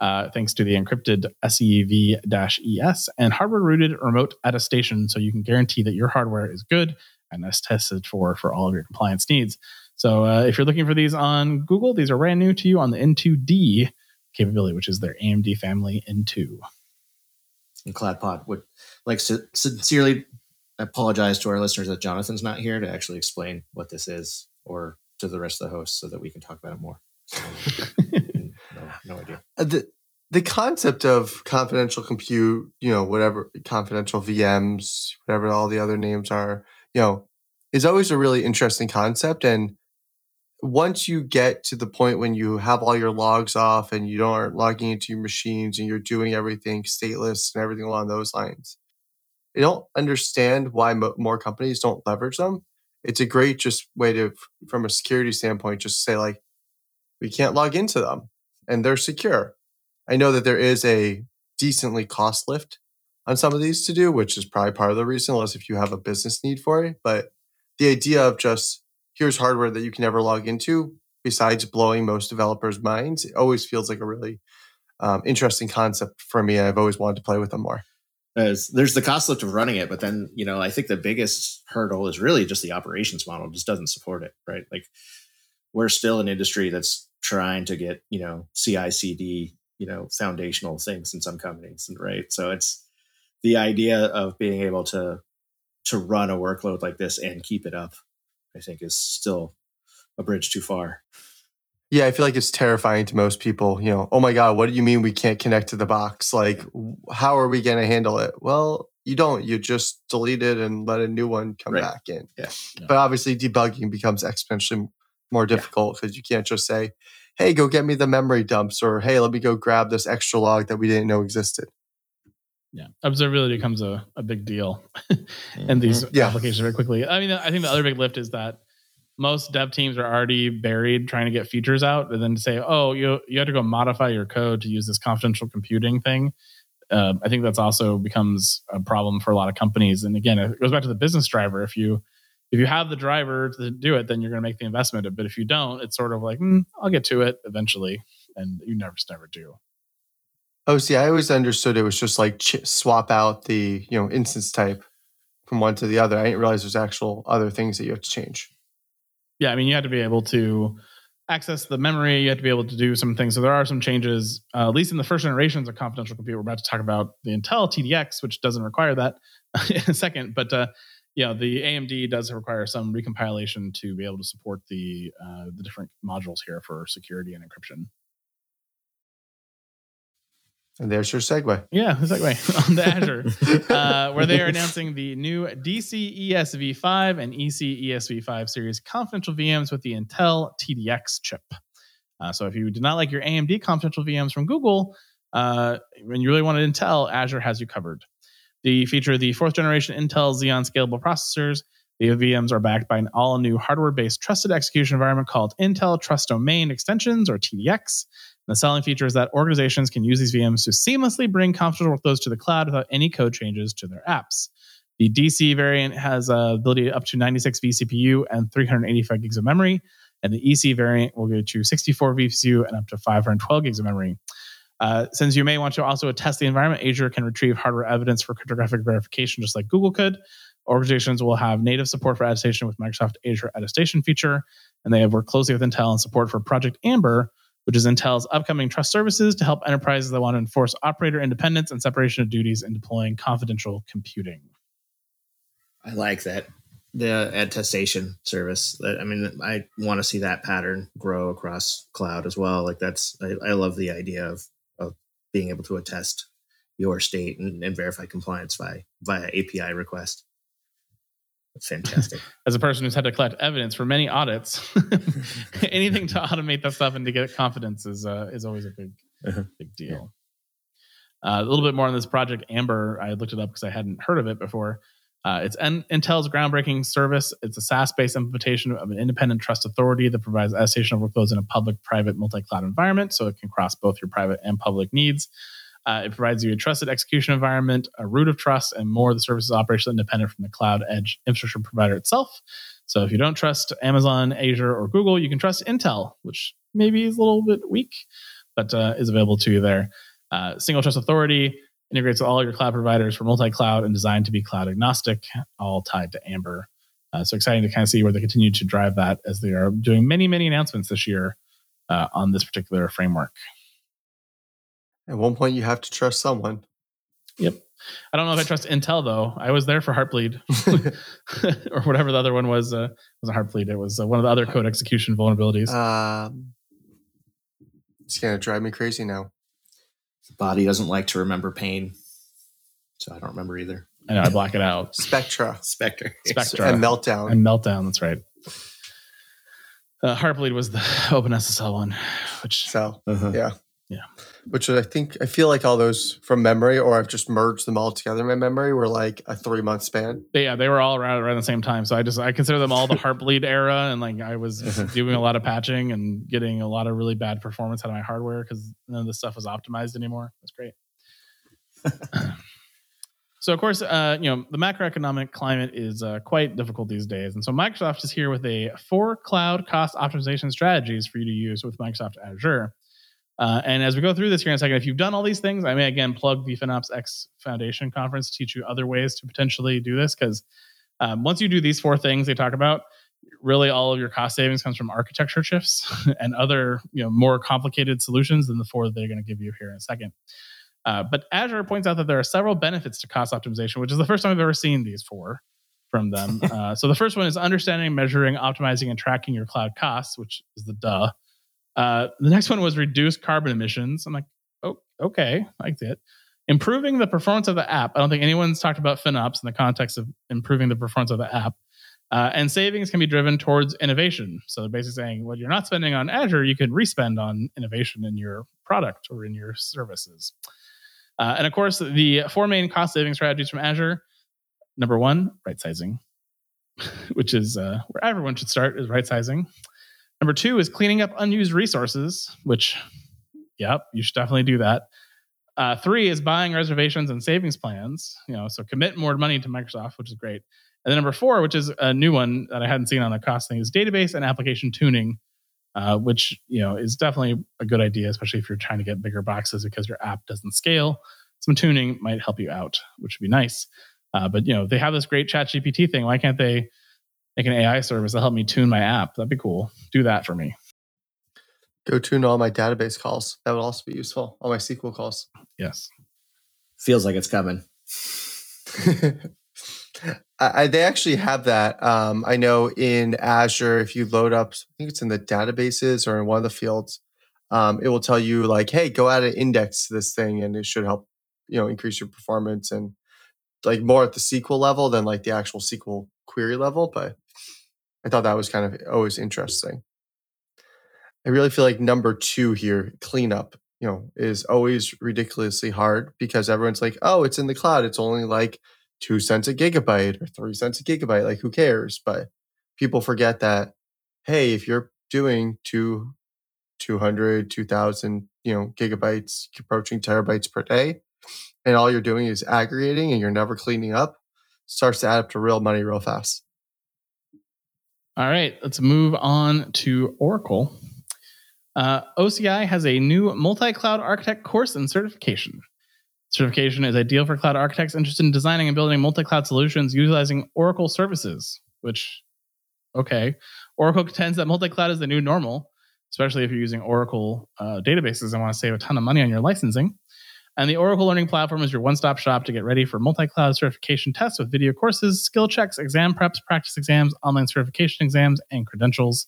uh, thanks to the encrypted SEV-ES and hardware-rooted remote attestation, so you can guarantee that your hardware is good and is tested for for all of your compliance needs. So uh, if you're looking for these on Google, these are brand new to you on the N2D capability, which is their AMD family N2. And CloudPod would like to sincerely apologize to our listeners that Jonathan's not here to actually explain what this is, or to the rest of the hosts, so that we can talk about it more. no, no idea. Uh, the the concept of confidential compute, you know, whatever confidential VMs, whatever all the other names are, you know, is always a really interesting concept. And once you get to the point when you have all your logs off and you don't aren't logging into your machines and you're doing everything stateless and everything along those lines, I don't understand why mo- more companies don't leverage them. It's a great just way to, from a security standpoint, just say like, we can't log into them and they're secure. I know that there is a decently cost lift on some of these to do, which is probably part of the reason, unless if you have a business need for it. But the idea of just here's hardware that you can never log into, besides blowing most developers' minds, it always feels like a really um, interesting concept for me. I've always wanted to play with them more. As there's the cost lift of running it, but then you know I think the biggest hurdle is really just the operations model just doesn't support it, right? Like we're still an industry that's trying to get you know CI/CD, you know, foundational things in some companies, right? So it's the idea of being able to to run a workload like this and keep it up. I think is still a bridge too far. Yeah, I feel like it's terrifying to most people. You know, oh my God, what do you mean we can't connect to the box? Like, how are we going to handle it? Well, you don't. You just delete it and let a new one come Right. back in. Yeah. Yeah. But obviously, debugging becomes exponentially more difficult because you can't just say, hey, go get me the memory dumps or hey, let me go grab this extra log that we didn't know existed. Yeah, observability becomes a, a big deal <laughs> in these Mm-hmm. Yeah. applications very quickly. I mean, I think the other big lift is that most dev teams are already buried trying to get features out, and then to say, "Oh, you you have to go modify your code to use this confidential computing thing." Uh, I think that's also becomes a problem for a lot of companies. And again, it goes back to the business driver. If you if you have the driver to do it, then you're going to make the investment. But if you don't, it's sort of like, mm, "I'll get to it eventually," and you never never do. Oh, see, I always understood it was just like ch- swap out the you know instance type from one to the other. I didn't realize there's actual other things that you have to change. Yeah, I mean, you have to be able to access the memory. You have to be able to do some things. So there are some changes, uh, at least in the first generations of confidential compute. We're about to talk about the Intel TDX, which doesn't require that <laughs> in a second. But uh, know, the AMD does require some recompilation to be able to support the uh, the different modules here for security and encryption. And there's your segue. Yeah, segue <laughs> on the Azure, uh, where they are announcing the new DC ESV5 and EC ESV5 series confidential VMs with the Intel TDX chip. Uh, so if you did not like your AMD confidential VMs from Google, uh, when you really wanted Intel, Azure has you covered. They feature of the fourth generation Intel Xeon scalable processors, The VMs are backed by an all new hardware based trusted execution environment called Intel Trust Domain Extensions or TDX. And the selling feature is that organizations can use these VMs to seamlessly bring confidential workloads to the cloud without any code changes to their apps. The DC variant has uh, ability up to 96 vCPU and 385 gigs of memory, and the EC variant will go to 64 vCPU and up to 512 gigs of memory. Uh, since you may want to also test the environment, Azure can retrieve hardware evidence for cryptographic verification, just like Google could. Organizations will have native support for attestation with Microsoft Azure attestation feature, and they have worked closely with Intel and support for Project Amber, which is Intel's upcoming trust services to help enterprises that want to enforce operator independence and separation of duties in deploying confidential computing. I like that the attestation service. I mean, I want to see that pattern grow across cloud as well. Like that's I, I love the idea of of being able to attest your state and, and verify compliance by via API request. That's fantastic. <laughs> As a person who's had to collect evidence for many audits, <laughs> <laughs> anything to automate that stuff and to get confidence is uh, is always a big Uh-huh. big deal. Uh, a little bit more on this project Amber. I looked it up because I hadn't heard of it before. Uh, it's N- Intel's groundbreaking service. It's a SaaS-based implementation of an independent trust authority that provides attestation of workloads in a public-private multi-cloud environment, so it can cross both your private and public needs. Uh, it provides you a trusted execution environment, a root of trust, and more. The service is operationally independent from the cloud edge infrastructure provider itself. So if you don't trust Amazon, Azure, or Google, you can trust Intel, which maybe is a little bit weak, but uh, is available to you there. Uh, single trust authority integrates with all your cloud providers for multi-cloud and designed to be cloud agnostic, all tied to Amber. Uh, so exciting to kind of see where they continue to drive that as they are doing many, many announcements this year uh, on this particular framework. At one point, you have to trust someone. Yep. I don't know if I trust Intel though. I was there for Heartbleed <laughs> <laughs> or whatever the other one was. Uh, it wasn't Heartbleed. It was uh, one of the other code execution vulnerabilities. Um, it's gonna drive me crazy now. the body doesn't like to remember pain, so I don't remember either. I know I black it out. Spectra <laughs> Spectre. Spectra and meltdown. and Meltdown. That's right. Uh, Heartbleed was the OpenSSL one, which so Uh-huh. yeah, Yeah. Which I think I feel like all those from memory, or I've just merged them all together in my memory, were like a three month span. Yeah, they were all around around the same time. So I just I consider them all the Heartbleed era, and like I was <laughs> doing a lot of patching and getting a lot of really bad performance out of my hardware because none of this stuff was optimized anymore. That's great. <laughs> so of course, uh, you know the macroeconomic climate is uh, quite difficult these days, and so Microsoft is here with a four cloud cost optimization strategies for you to use with Microsoft Azure. Uh, and as we go through this here in a second, if you've done all these things, I may again plug the FinOps X Foundation conference to teach you other ways to potentially do this because um, once you do these four things they talk about, really all of your cost savings comes from architecture shifts <laughs> and other you know more complicated solutions than the four that they're going to give you here in a second. Uh, but Azure points out that there are several benefits to cost optimization, which is the first time I've ever seen these four from them. <laughs> uh, so the first one is understanding, measuring, optimizing, and tracking your cloud costs, which is the duh. Uh, the next one was reduce carbon emissions. I'm like, oh, okay, like it. Improving the performance of the app. I don't think anyone's talked about FinOps in the context of improving the performance of the app. Uh, and savings can be driven towards innovation. So they're basically saying, what you're not spending on Azure, you can respend on innovation in your product or in your services. Uh, and of course, the four main cost saving strategies from Azure. Number one, right sizing, <laughs> which is uh, where everyone should start is right sizing. Number two is cleaning up unused resources, which, yep, you should definitely do that. Uh, three is buying reservations and savings plans. You know, so commit more money to Microsoft, which is great. And then number four, which is a new one that I hadn't seen on the cost thing, is database and application tuning, uh, which you know is definitely a good idea, especially if you're trying to get bigger boxes because your app doesn't scale. Some tuning might help you out, which would be nice. Uh, but you know, they have this great Chat GPT thing. Why can't they make an AI service that help me tune my app? That'd be cool. Do that for me. Go tune all my database calls. That would also be useful. All my SQL calls. Yes. Feels like it's coming. <laughs> I, I, they actually have that. Um, I know in Azure, if you load up, I think it's in the databases or in one of the fields, um, it will tell you like, "Hey, go add an index to this thing," and it should help, you know, increase your performance and like more at the SQL level than like the actual SQL query level. But I thought that was kind of always interesting. I really feel like number two here, cleanup, you know, is always ridiculously hard because everyone's like, "Oh, it's in the cloud. It's only like." two cents a gigabyte or three cents a gigabyte. Like, who cares? But people forget that, hey, if you're doing two, 200, 2000, you know, gigabytes, approaching terabytes per day, and all you're doing is aggregating and you're never cleaning up, starts to add up to real money real fast. All right, let's move on to Oracle. Uh, OCI has a new multi cloud architect course and certification. Certification is ideal for cloud architects interested in designing and building multi cloud solutions utilizing Oracle services, which, okay. Oracle contends that multi cloud is the new normal, especially if you're using Oracle uh, databases and want to save a ton of money on your licensing. And the Oracle Learning Platform is your one stop shop to get ready for multi cloud certification tests with video courses, skill checks, exam preps, practice exams, online certification exams, and credentials,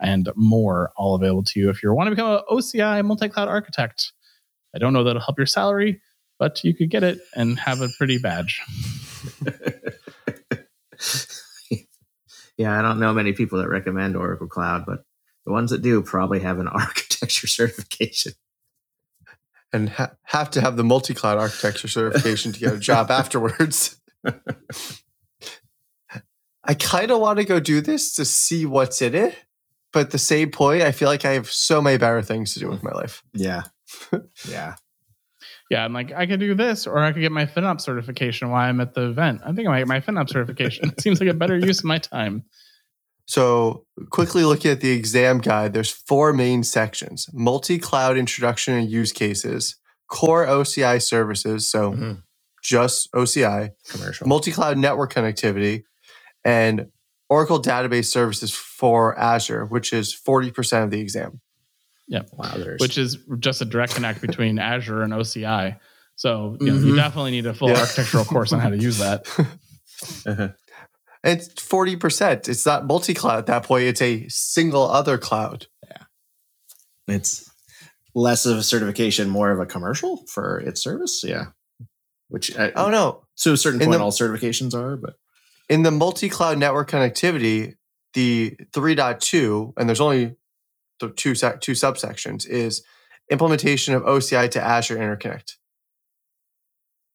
and more, all available to you if you want to become an OCI multi cloud architect. I don't know that'll help your salary, but you could get it and have a pretty badge. <laughs> yeah, I don't know many people that recommend Oracle Cloud, but the ones that do probably have an <laughs> architecture certification and ha- have to have the multi-cloud architecture certification to get a job <laughs> afterwards. I kind of want to go do this to see what's in it, but at the same point, I feel like I have so many better things to do with my life. Yeah, <laughs> yeah, yeah. I'm like, I could do this, or I could get my FinOps certification while I'm at the event. I think I might get my FinOps certification. it seems like a better use of my time. So, quickly looking at the exam guide, there's four main sections multi cloud introduction and use cases, core OCI services, so mm-hmm. just OCI, commercial, multi cloud network connectivity, and Oracle database services for Azure, which is 40% of the exam. Yeah. Wow. There's... Which is just a direct connect between Azure and OCI. So you, know, mm-hmm. you definitely need a full yeah. architectural course on how to use that. uh-huh. <laughs> <laughs> It's 40%. It's not multi cloud at that point, it's a single other cloud. Yeah. It's less of a certification, more of a commercial for its service. Yeah. Which I oh no. To a certain point, the, all certifications are, but in the multi cloud network connectivity, the 3.2, and there's only the two, two subsections, is implementation of OCI to Azure Interconnect.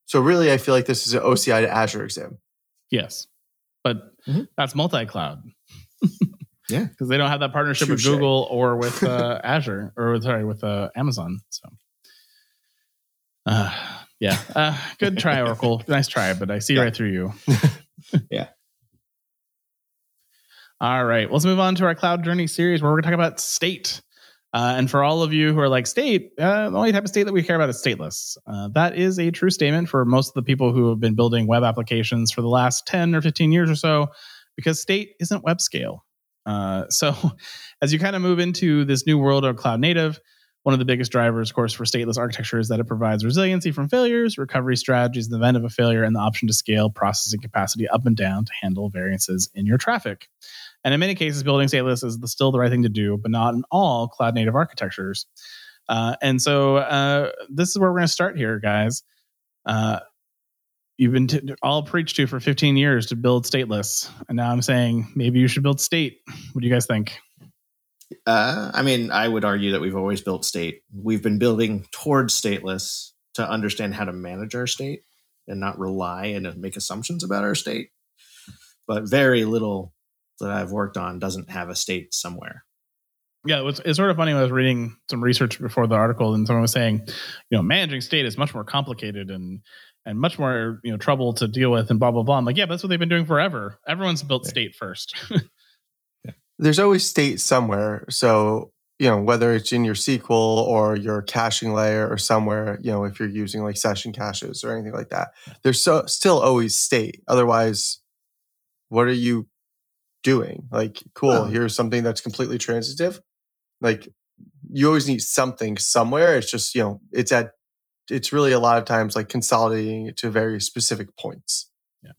So really, I feel like this is an OCI to Azure exam. Yes but mm-hmm. that's multi-cloud. <laughs> yeah, because they don't have that partnership with Google or with <laughs> uh, Azure or sorry with uh, Amazon. So, uh, yeah, uh, good try, <laughs> Oracle. nice try, but I see yeah. right through you. yeah. All right, let's move on to our cloud journey series where we're going to talk about state. Uh, and for all of you who are like state, uh, the only type of state that we care about is stateless. Uh, that is a true statement for most of the people who have been building web applications for the last 10 or 15 years or so, because state isn't web scale. Uh, <laughs> so as you kind of move into this new world of cloud native, one of the biggest drivers, of course, for stateless architecture is that it provides resiliency from failures, recovery strategies in the event of a failure, and the option to scale processing capacity up and down to handle variances in your traffic. And in many cases, building stateless is still the right thing to do, but not in all cloud native architectures. Uh, and so uh, this is where we're going to start here, guys. Uh, you've been t- all preached to for 15 years to build stateless, and now I'm saying maybe you should build state. What do you guys think? Uh, I mean, I would argue that we've always built state. We've been building towards stateless to understand how to manage our state and not rely and make assumptions about our state. But very little that I've worked on doesn't have a state somewhere. Yeah, it's, it's sort of funny. When I was reading some research before the article, and someone was saying, you know, managing state is much more complicated and and much more you know trouble to deal with, and blah blah blah. I'm like, yeah, that's what they've been doing forever. Everyone's built state first. yeah. <laughs> There's always state somewhere, so you know whether it's in your SQL or your caching layer or somewhere. You know, if you're using like session caches or anything like that, there's so still always state. Otherwise, what are you doing. Like, cool, uh-huh. here's something that's completely transitive. Like, you always need something somewhere. It's just, you know, it's at, it's really a lot of times like consolidating it to very specific points. Yeah.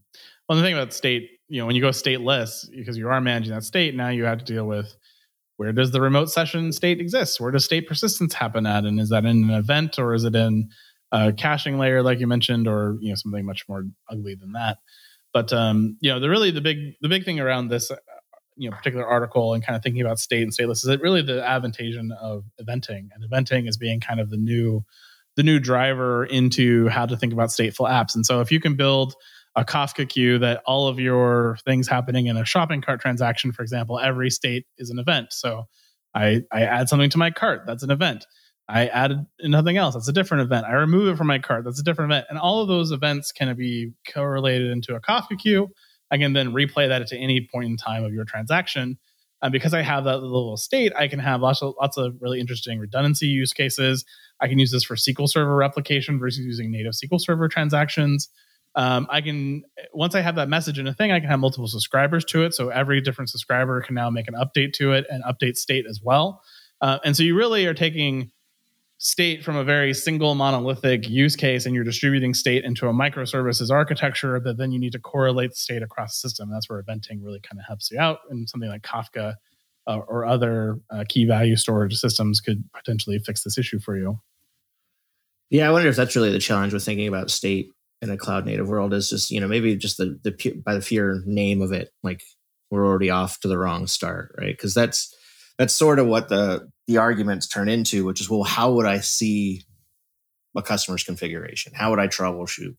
Well, the thing about state, you know, when you go stateless, because you are managing that state, now you have to deal with where does the remote session state exist? Where does state persistence happen at? And is that in an event or is it in a caching layer, like you mentioned, or, you know, something much more ugly than that? But um, you know, the really the big the big thing around this uh, you know particular article and kind of thinking about state and stateless is it really the advantation of eventing and eventing is being kind of the new the new driver into how to think about stateful apps. And so if you can build a Kafka queue that all of your things happening in a shopping cart transaction, for example, every state is an event. So I, I add something to my cart, that's an event. I added nothing else, that's a different event. I remove it from my cart, that's a different event. And all of those events can be correlated into a Kafka queue. I can then replay that to any point in time of your transaction. And because I have that little state, I can have lots of lots of really interesting redundancy use cases. I can use this for SQL Server replication versus using native SQL Server transactions. Um, I can once I have that message in a thing, I can have multiple subscribers to it. So every different subscriber can now make an update to it and update state as well. Uh, and so you really are taking state from a very single monolithic use case and you're distributing state into a microservices architecture that then you need to correlate the state across the system. That's where eventing really kind of helps you out. And something like Kafka uh, or other uh, key value storage systems could potentially fix this issue for you. Yeah, I wonder if that's really the challenge with thinking about state in a cloud native world is just you know maybe just the the by the fear name of it like we're already off to the wrong start right because that's that's sort of what the the arguments turn into which is well how would i see a customer's configuration how would i troubleshoot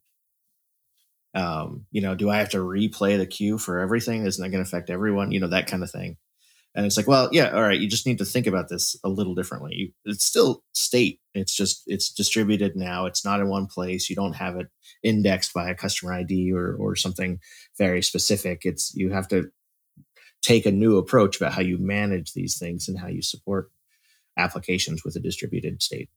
um you know do i have to replay the queue for everything isn't that going to affect everyone you know that kind of thing and it's like, well, yeah, all right. You just need to think about this a little differently. You, it's still state. It's just it's distributed now. It's not in one place. You don't have it indexed by a customer ID or or something very specific. It's you have to take a new approach about how you manage these things and how you support applications with a distributed state.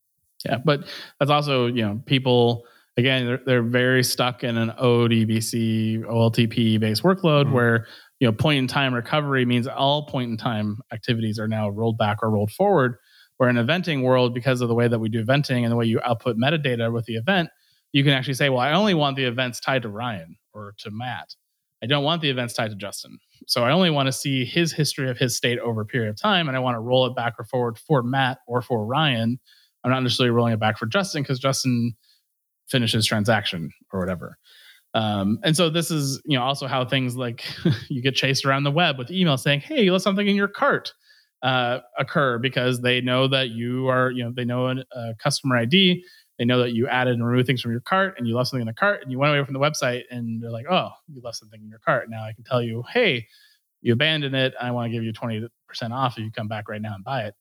Yeah, but that's also you know people again they're, they're very stuck in an ODBC OLTP based workload mm-hmm. where you know point in time recovery means all point in time activities are now rolled back or rolled forward where in eventing world because of the way that we do eventing and the way you output metadata with the event you can actually say well i only want the events tied to ryan or to matt i don't want the events tied to justin. So i only want to see his history of his state over a period of time and i want to roll it back or forward for matt or for ryan. I'm not necessarily rolling it back for justin because justin finishes transaction or whatever. Um, and so this is, you know, also how things like <laughs> you get chased around the web with email saying, "Hey, you left something in your cart," uh, occur because they know that you are, you know, they know a, a customer ID, they know that you added and removed things from your cart, and you left something in the cart, and you went away from the website, and they're like, "Oh, you left something in your cart." Now I can tell you, "Hey, you abandoned it. I want to give you twenty percent off if you come back right now and buy it."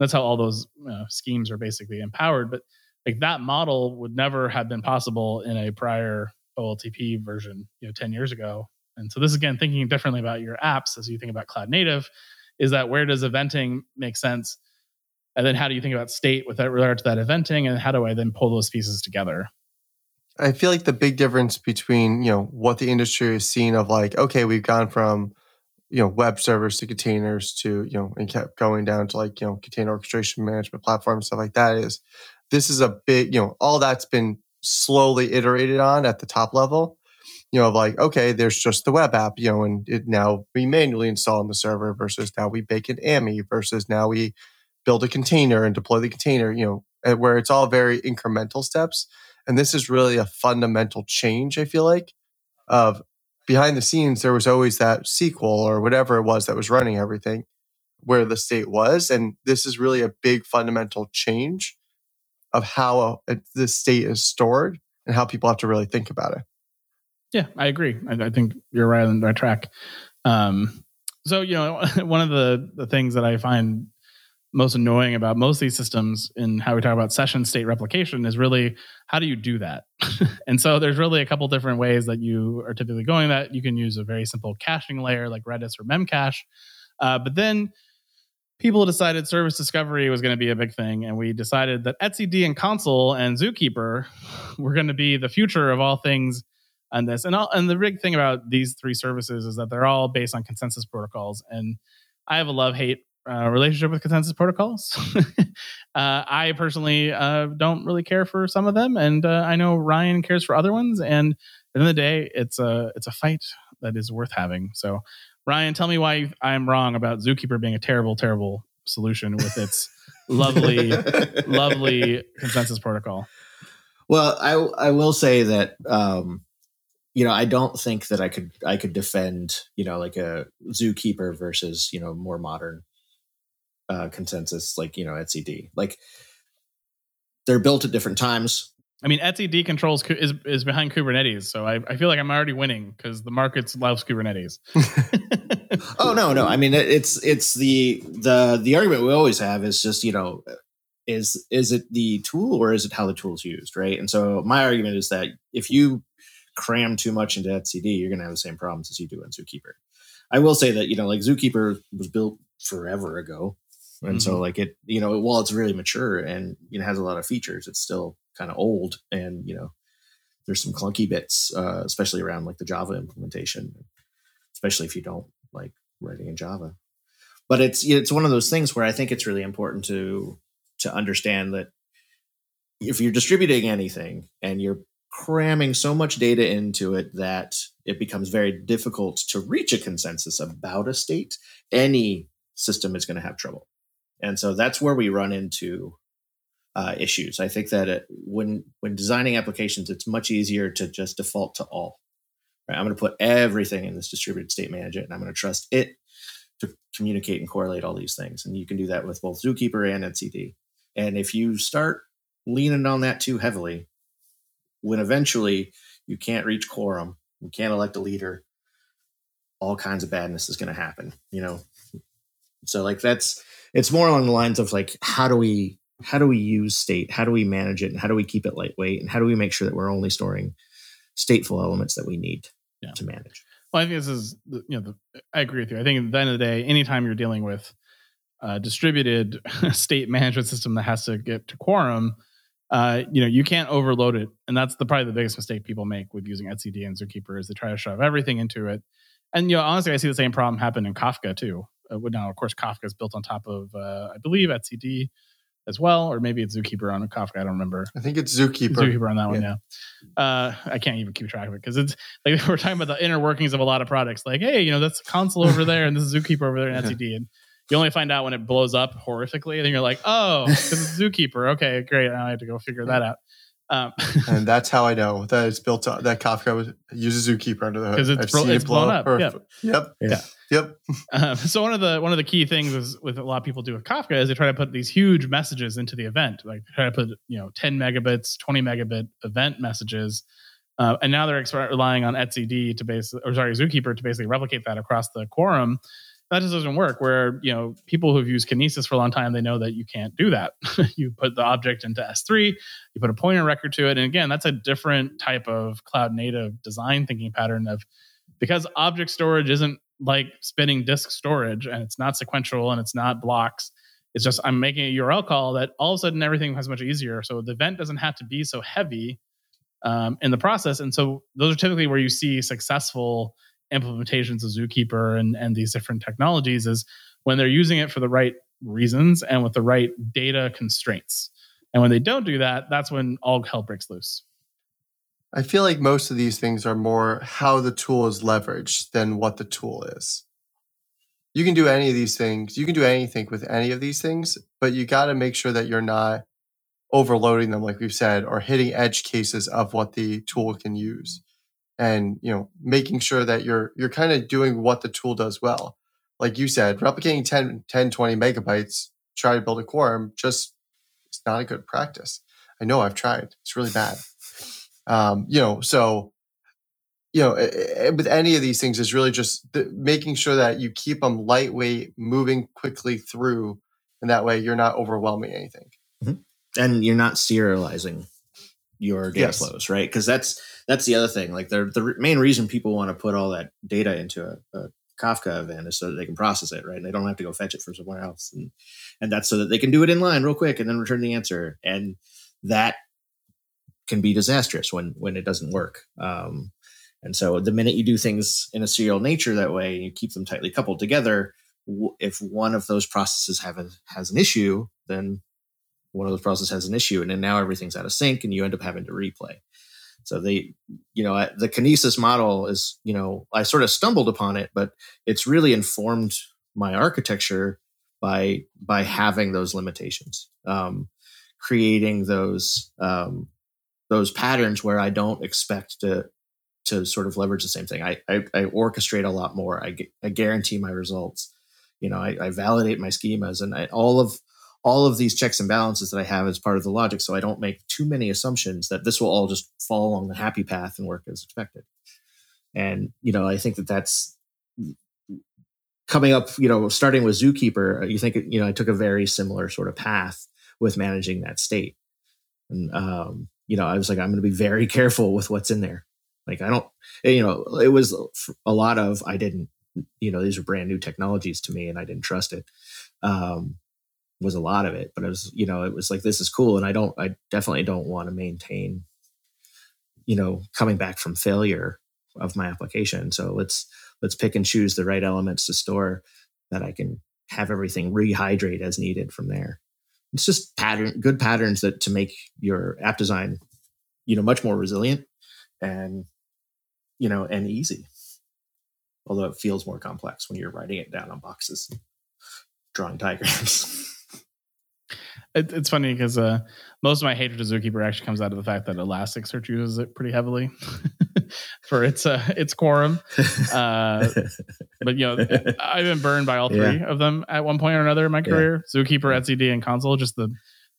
That's how all those you know, schemes are basically empowered, but like that model would never have been possible in a prior OLTP version, you know, 10 years ago. And so this again, thinking differently about your apps as you think about cloud native, is that where does eventing make sense? And then how do you think about state with regard to that eventing? And how do I then pull those pieces together? I feel like the big difference between, you know, what the industry is seeing of like, okay, we've gone from, you know, web servers to containers to, you know, and kept going down to like, you know, container orchestration management platforms, stuff like that is this is a big, you know, all that's been slowly iterated on at the top level. You know, of like, okay, there's just the web app, you know, and it now we manually install on the server versus now we bake an AMI versus now we build a container and deploy the container, you know, where it's all very incremental steps. And this is really a fundamental change, I feel like, of behind the scenes, there was always that SQL or whatever it was that was running everything where the state was. And this is really a big fundamental change of how the state is stored and how people have to really think about it. Yeah, I agree. I, I think you're right on the right track. Um, so, you know, <laughs> one of the, the things that I find most annoying about most of these systems in how we talk about session state replication is really how do you do that? <laughs> and so there's really a couple different ways that you are typically going that. You can use a very simple caching layer like Redis or Memcache. Uh, but then people decided service discovery was going to be a big thing, and we decided that etcd and Consul and Zookeeper <laughs> were going to be the future of all things on this. And all, and the big thing about these three services is that they're all based on consensus protocols. And I have a love hate uh, relationship with consensus protocols. <laughs> uh, I personally uh, don't really care for some of them, and uh, I know Ryan cares for other ones. And at the end of the day, it's a it's a fight that is worth having. So Ryan, tell me why I'm wrong about Zookeeper being a terrible, terrible solution with its <laughs> lovely, lovely consensus protocol. Well, I I will say that um, you know I don't think that I could I could defend you know like a Zookeeper versus you know more modern uh, consensus like you know etcd like they're built at different times. I mean, etcd controls is is behind Kubernetes, so I, I feel like I'm already winning because the market loves Kubernetes. <laughs> oh no no i mean it- it's it's the the the argument we always have is just you know is is it the tool or is it how the tool is used right? And so my argument is that if you cram too much into etcd you're going to have the same problems as you do in zookeeper. I will say that you know like zookeeper was built forever ago and so Mhm. like it you know while it's really mature and you know has a lot of features it's still kind of old and you know there's some clunky bits uh, especially around like the java implementation especially if you don't like writing in Java. But it's it's one of those things where I think it's really important to to understand that if you're distributing anything and you're cramming so much data into it that it becomes very difficult to reach a consensus about a state, any system is going to have trouble. And so that's where we run into uh, issues. I think that it, when when designing applications, it's much easier to just default to all. Right? I'm going to put everything in this distributed state manager, and I'm going to trust it to communicate and correlate all these things. And you can do that with both Zookeeper and etcd. And if you start leaning on that too heavily, when eventually you can't reach quorum, you can't elect a leader, all kinds of badness is going to happen. You know, so like that's it's more along the lines of like how do we how do we use state how do we manage it and how do we keep it lightweight and how do we make sure that we're only storing stateful elements that we need Yeah. to manage Well, I think this is, you know, the, I agree with you. I think at the end of the day, anytime you're dealing with a distributed <laughs> state management system that has to get to quorum, uh, you know, you can't overload it, and that's the probably the biggest mistake people make with using etcd and Zookeeper is they try to shove everything into it. And you know, honestly, I see the same problem happen in Kafka too. Uh, now, of course, Kafka is built on top of, uh, I believe, etcd as well, or maybe it's Zookeeper on Kafka. I don't remember. I think it's Zookeeper. Zookeeper on that one, yeah. Uh, I can't even keep track of it because it's like <laughs> we're talking about the inner workings of a lot of products. Like, hey, you know, that's Consul over there, and this is Zookeeper over there in <laughs> etcd, and you only find out when it blows up horrifically, and then you're like, oh, it's Zookeeper. Okay, great. Now I have to go figure that out. Um, and <laughs> that's how I know that it's built on, that Kafka was, uses Zookeeper under the hood. 'Cause it's I've blo- seen it's it blow blown up, yeah. Yep. Yeah. Yep. Um, <laughs> so one of the one of the key things is with a lot of people do with Kafka is they try to put these huge messages into the event, like they try to put you know 10 megabits, 20 megabit event messages, uh, and now they're exp- relying on etcd to base or sorry Zookeeper to basically replicate that across the quorum. That just doesn't work. Where you know people who've used Kinesis for a long time, they know that you can't do that. <laughs> you put the object into S3, you put a pointer record to it, and again, that's a different type of cloud native design thinking pattern of because object storage isn't like spinning disk storage and it's not sequential and it's not blocks. It's just I'm making a URL call that all of a sudden everything becomes much easier. So the event doesn't have to be so heavy um, in the process. And so those are typically where you see successful implementations of Zookeeper and, and these different technologies is when they're using it for the right reasons and with the right data constraints. And when they don't do that, that's when all hell breaks loose. I feel like most of these things are more how the tool is leveraged than what the tool is. You can do any of these things. You can do anything with any of these things, but you got to make sure that you're not overloading them, like we've said, or hitting edge cases of what the tool can use. And, you know, making sure that you're, you're kind of doing what the tool does well. Like you said, replicating 10, 10, 20 megabytes, try to build a quorum, just, it's not a good practice. I know I've tried. It's really bad. Um, you know, so you know, with any of these things is really just the, making sure that you keep them lightweight, moving quickly through, and that way you're not overwhelming anything. and you're not serializing your data Yes. flows, right? Because that's that's the other thing. Like the the main reason people want to put all that data into a, a Kafka event is so that they can process it, right? And they don't have to go fetch it from somewhere else, and and that's so that they can do it in line real quick and then return the answer. And that can be disastrous when when it doesn't work. Um, and so the minute you do things in a serial nature that way, you keep them tightly coupled together, if one of those processes have a, has an issue, then one of those processes has an issue, and then now everything's out of sync, and you end up having to replay. So they, you know, I- the Kinesis model is, you know, I sort of stumbled upon it, but it's really informed my architecture by by having those limitations, um, creating those um, those patterns where I don't expect to to sort of leverage the same thing. I I, I orchestrate a lot more. I, I guarantee my results. You know, I, I validate my schemas, and I, all of all of these checks and balances that I have as part of the logic, so I don't make too many assumptions that this will all just fall along the happy path and work as expected. And you know, I think that that's coming up. You know, starting with Zookeeper, you think you know I took a very similar sort of path with managing that state, and um, you know, I was like, I'm going to be very <laughs> careful with what's in there. Like, I don't, you know, it was a lot of I didn't, you know, these are brand new technologies to me, and I didn't trust it. Um, was a lot of it, but it was, you know, it was like this is cool, and I don't, I definitely don't want to maintain, you know, coming back from failure of my application. So let's let's pick and choose the right elements to store that I can have everything rehydrate as needed from there. It's just pattern good patterns that to make your app design, you know, much more resilient and you know and easy. Although it feels more complex when you're writing it down on boxes, drawing diagrams. <laughs> It, it's funny because uh, most of my hatred of Zookeeper actually comes out of the fact that Elasticsearch uses it pretty heavily <laughs> for its uh, its quorum. <laughs> Uh, but you know, I've been burned by all three yeah. of them at one point or another in my career: yeah. Zookeeper, etcd, and Consul. Just the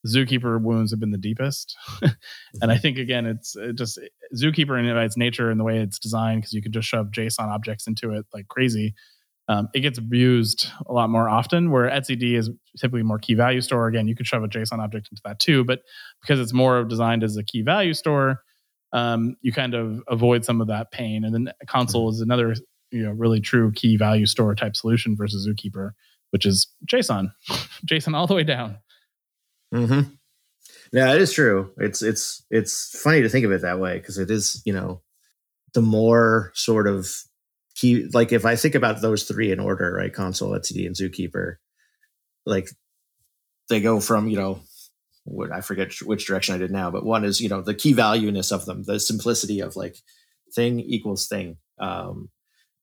Zookeeper wounds have been the deepest, <laughs> and I think again, it's it just Zookeeper in its nature and the way it's designed because you can just shove JSON objects into it like crazy um, it gets abused a lot more often. Where etcd is typically more key value store. Again, you could shove a JSON object into that too, but because it's more designed as a key value store, um, you kind of avoid some of that pain. And then Consul is another you know really true key value store type solution versus Zookeeper, which is JSON, <laughs> JSON all the way down. Hmm. Yeah, it is true. It's it's it's funny to think of it that way because it is you know the more sort of he like if I think about those three in order, right? Consul, etcd, and Zookeeper, like they go from you know what I forget which direction I did now, but one is you know the key valueness of them, the simplicity of like thing equals thing, um,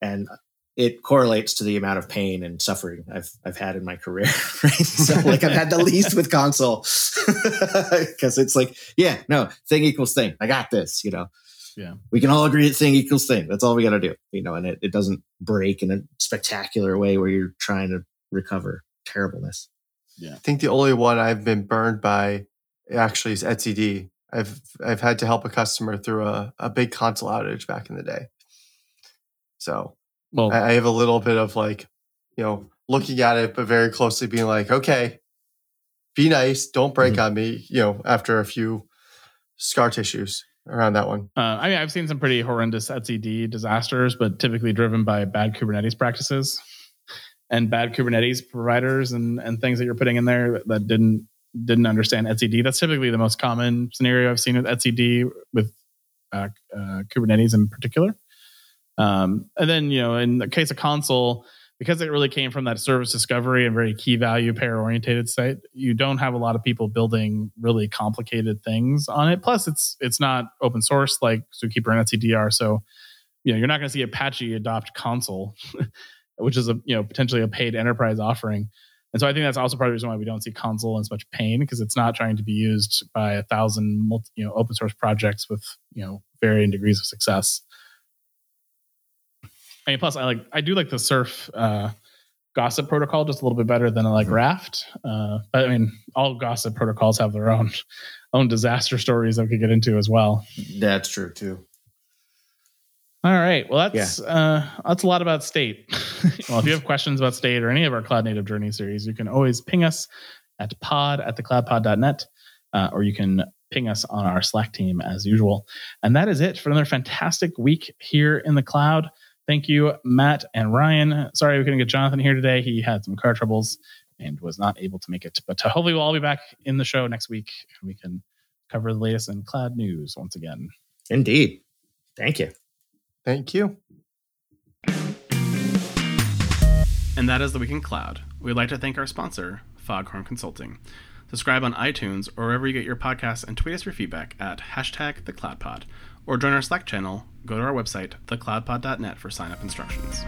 and it correlates to the amount of pain and suffering I've I've had in my career. <laughs> Right, so like I've had the least with Consul. <laughs> because it's like yeah, no thing equals thing. I got this, you know. Yeah. We can all agree that thing equals thing. That's all we got to do. You know, and it, it doesn't break in a spectacular way where you're trying to recover terribleness. Yeah. I think the only one I've been burned by actually is etcd. I've I've had to help a customer through a, a big Consul outage back in the day. So well I, I have a little bit of like, you know, looking at it but very closely being like, okay, be nice, don't break mm-hmm. on me, you know, after a few scar tissues around that one? Uh, I mean, I've seen some pretty horrendous etcd disasters, but typically driven by bad Kubernetes practices and bad Kubernetes providers and, and things that you're putting in there that didn't didn't understand etcd. That's typically the most common scenario I've seen with etcd with uh, uh, Kubernetes in particular. Um, and then you know, in the case of Consul, because it really came from that service discovery and very key value pair orientated site you don't have a lot of people building really complicated things on it. Plus it's it's not open source like zookeeper and etcd so you know you're not going to see apache adopt Consul <laughs> which is a you know potentially a paid enterprise offering. And so i think that's also part of the reason why we don't see Consul in as much pain because it's not trying to be used by a thousand multi, you know open source projects with you know varying degrees of success I mean, plus I like I do like the Serf uh, gossip protocol just a little bit better than I like mm-hmm. raft. Uh, but I mean, all gossip protocols have their own <laughs> own disaster stories that we could get into as well. That's true too. All right. Well, that's yeah. uh, that's a lot about state. <laughs> well, if you have questions about state or any of our cloud native journey series, you can always ping us at pod at thecloudpod.net, uh, or you can ping us on our Slack team as usual. And that is it for another fantastic week here in the cloud. Thank you, Matt and Ryan. Sorry we couldn't get Jonathan here today. He had some car troubles and was not able to make it. But uh, hopefully, we'll all be back in the show next week and we can cover the latest in cloud news once again. Indeed. Thank you. Thank you. And that is the Week in Cloud. We'd like to thank our sponsor, Foghorn Consulting. Subscribe on iTunes or wherever you get your podcasts and tweet us your feedback at hashtag thecloudpod or join our Slack channel, go to our website, thecloudpod.net for sign up instructions.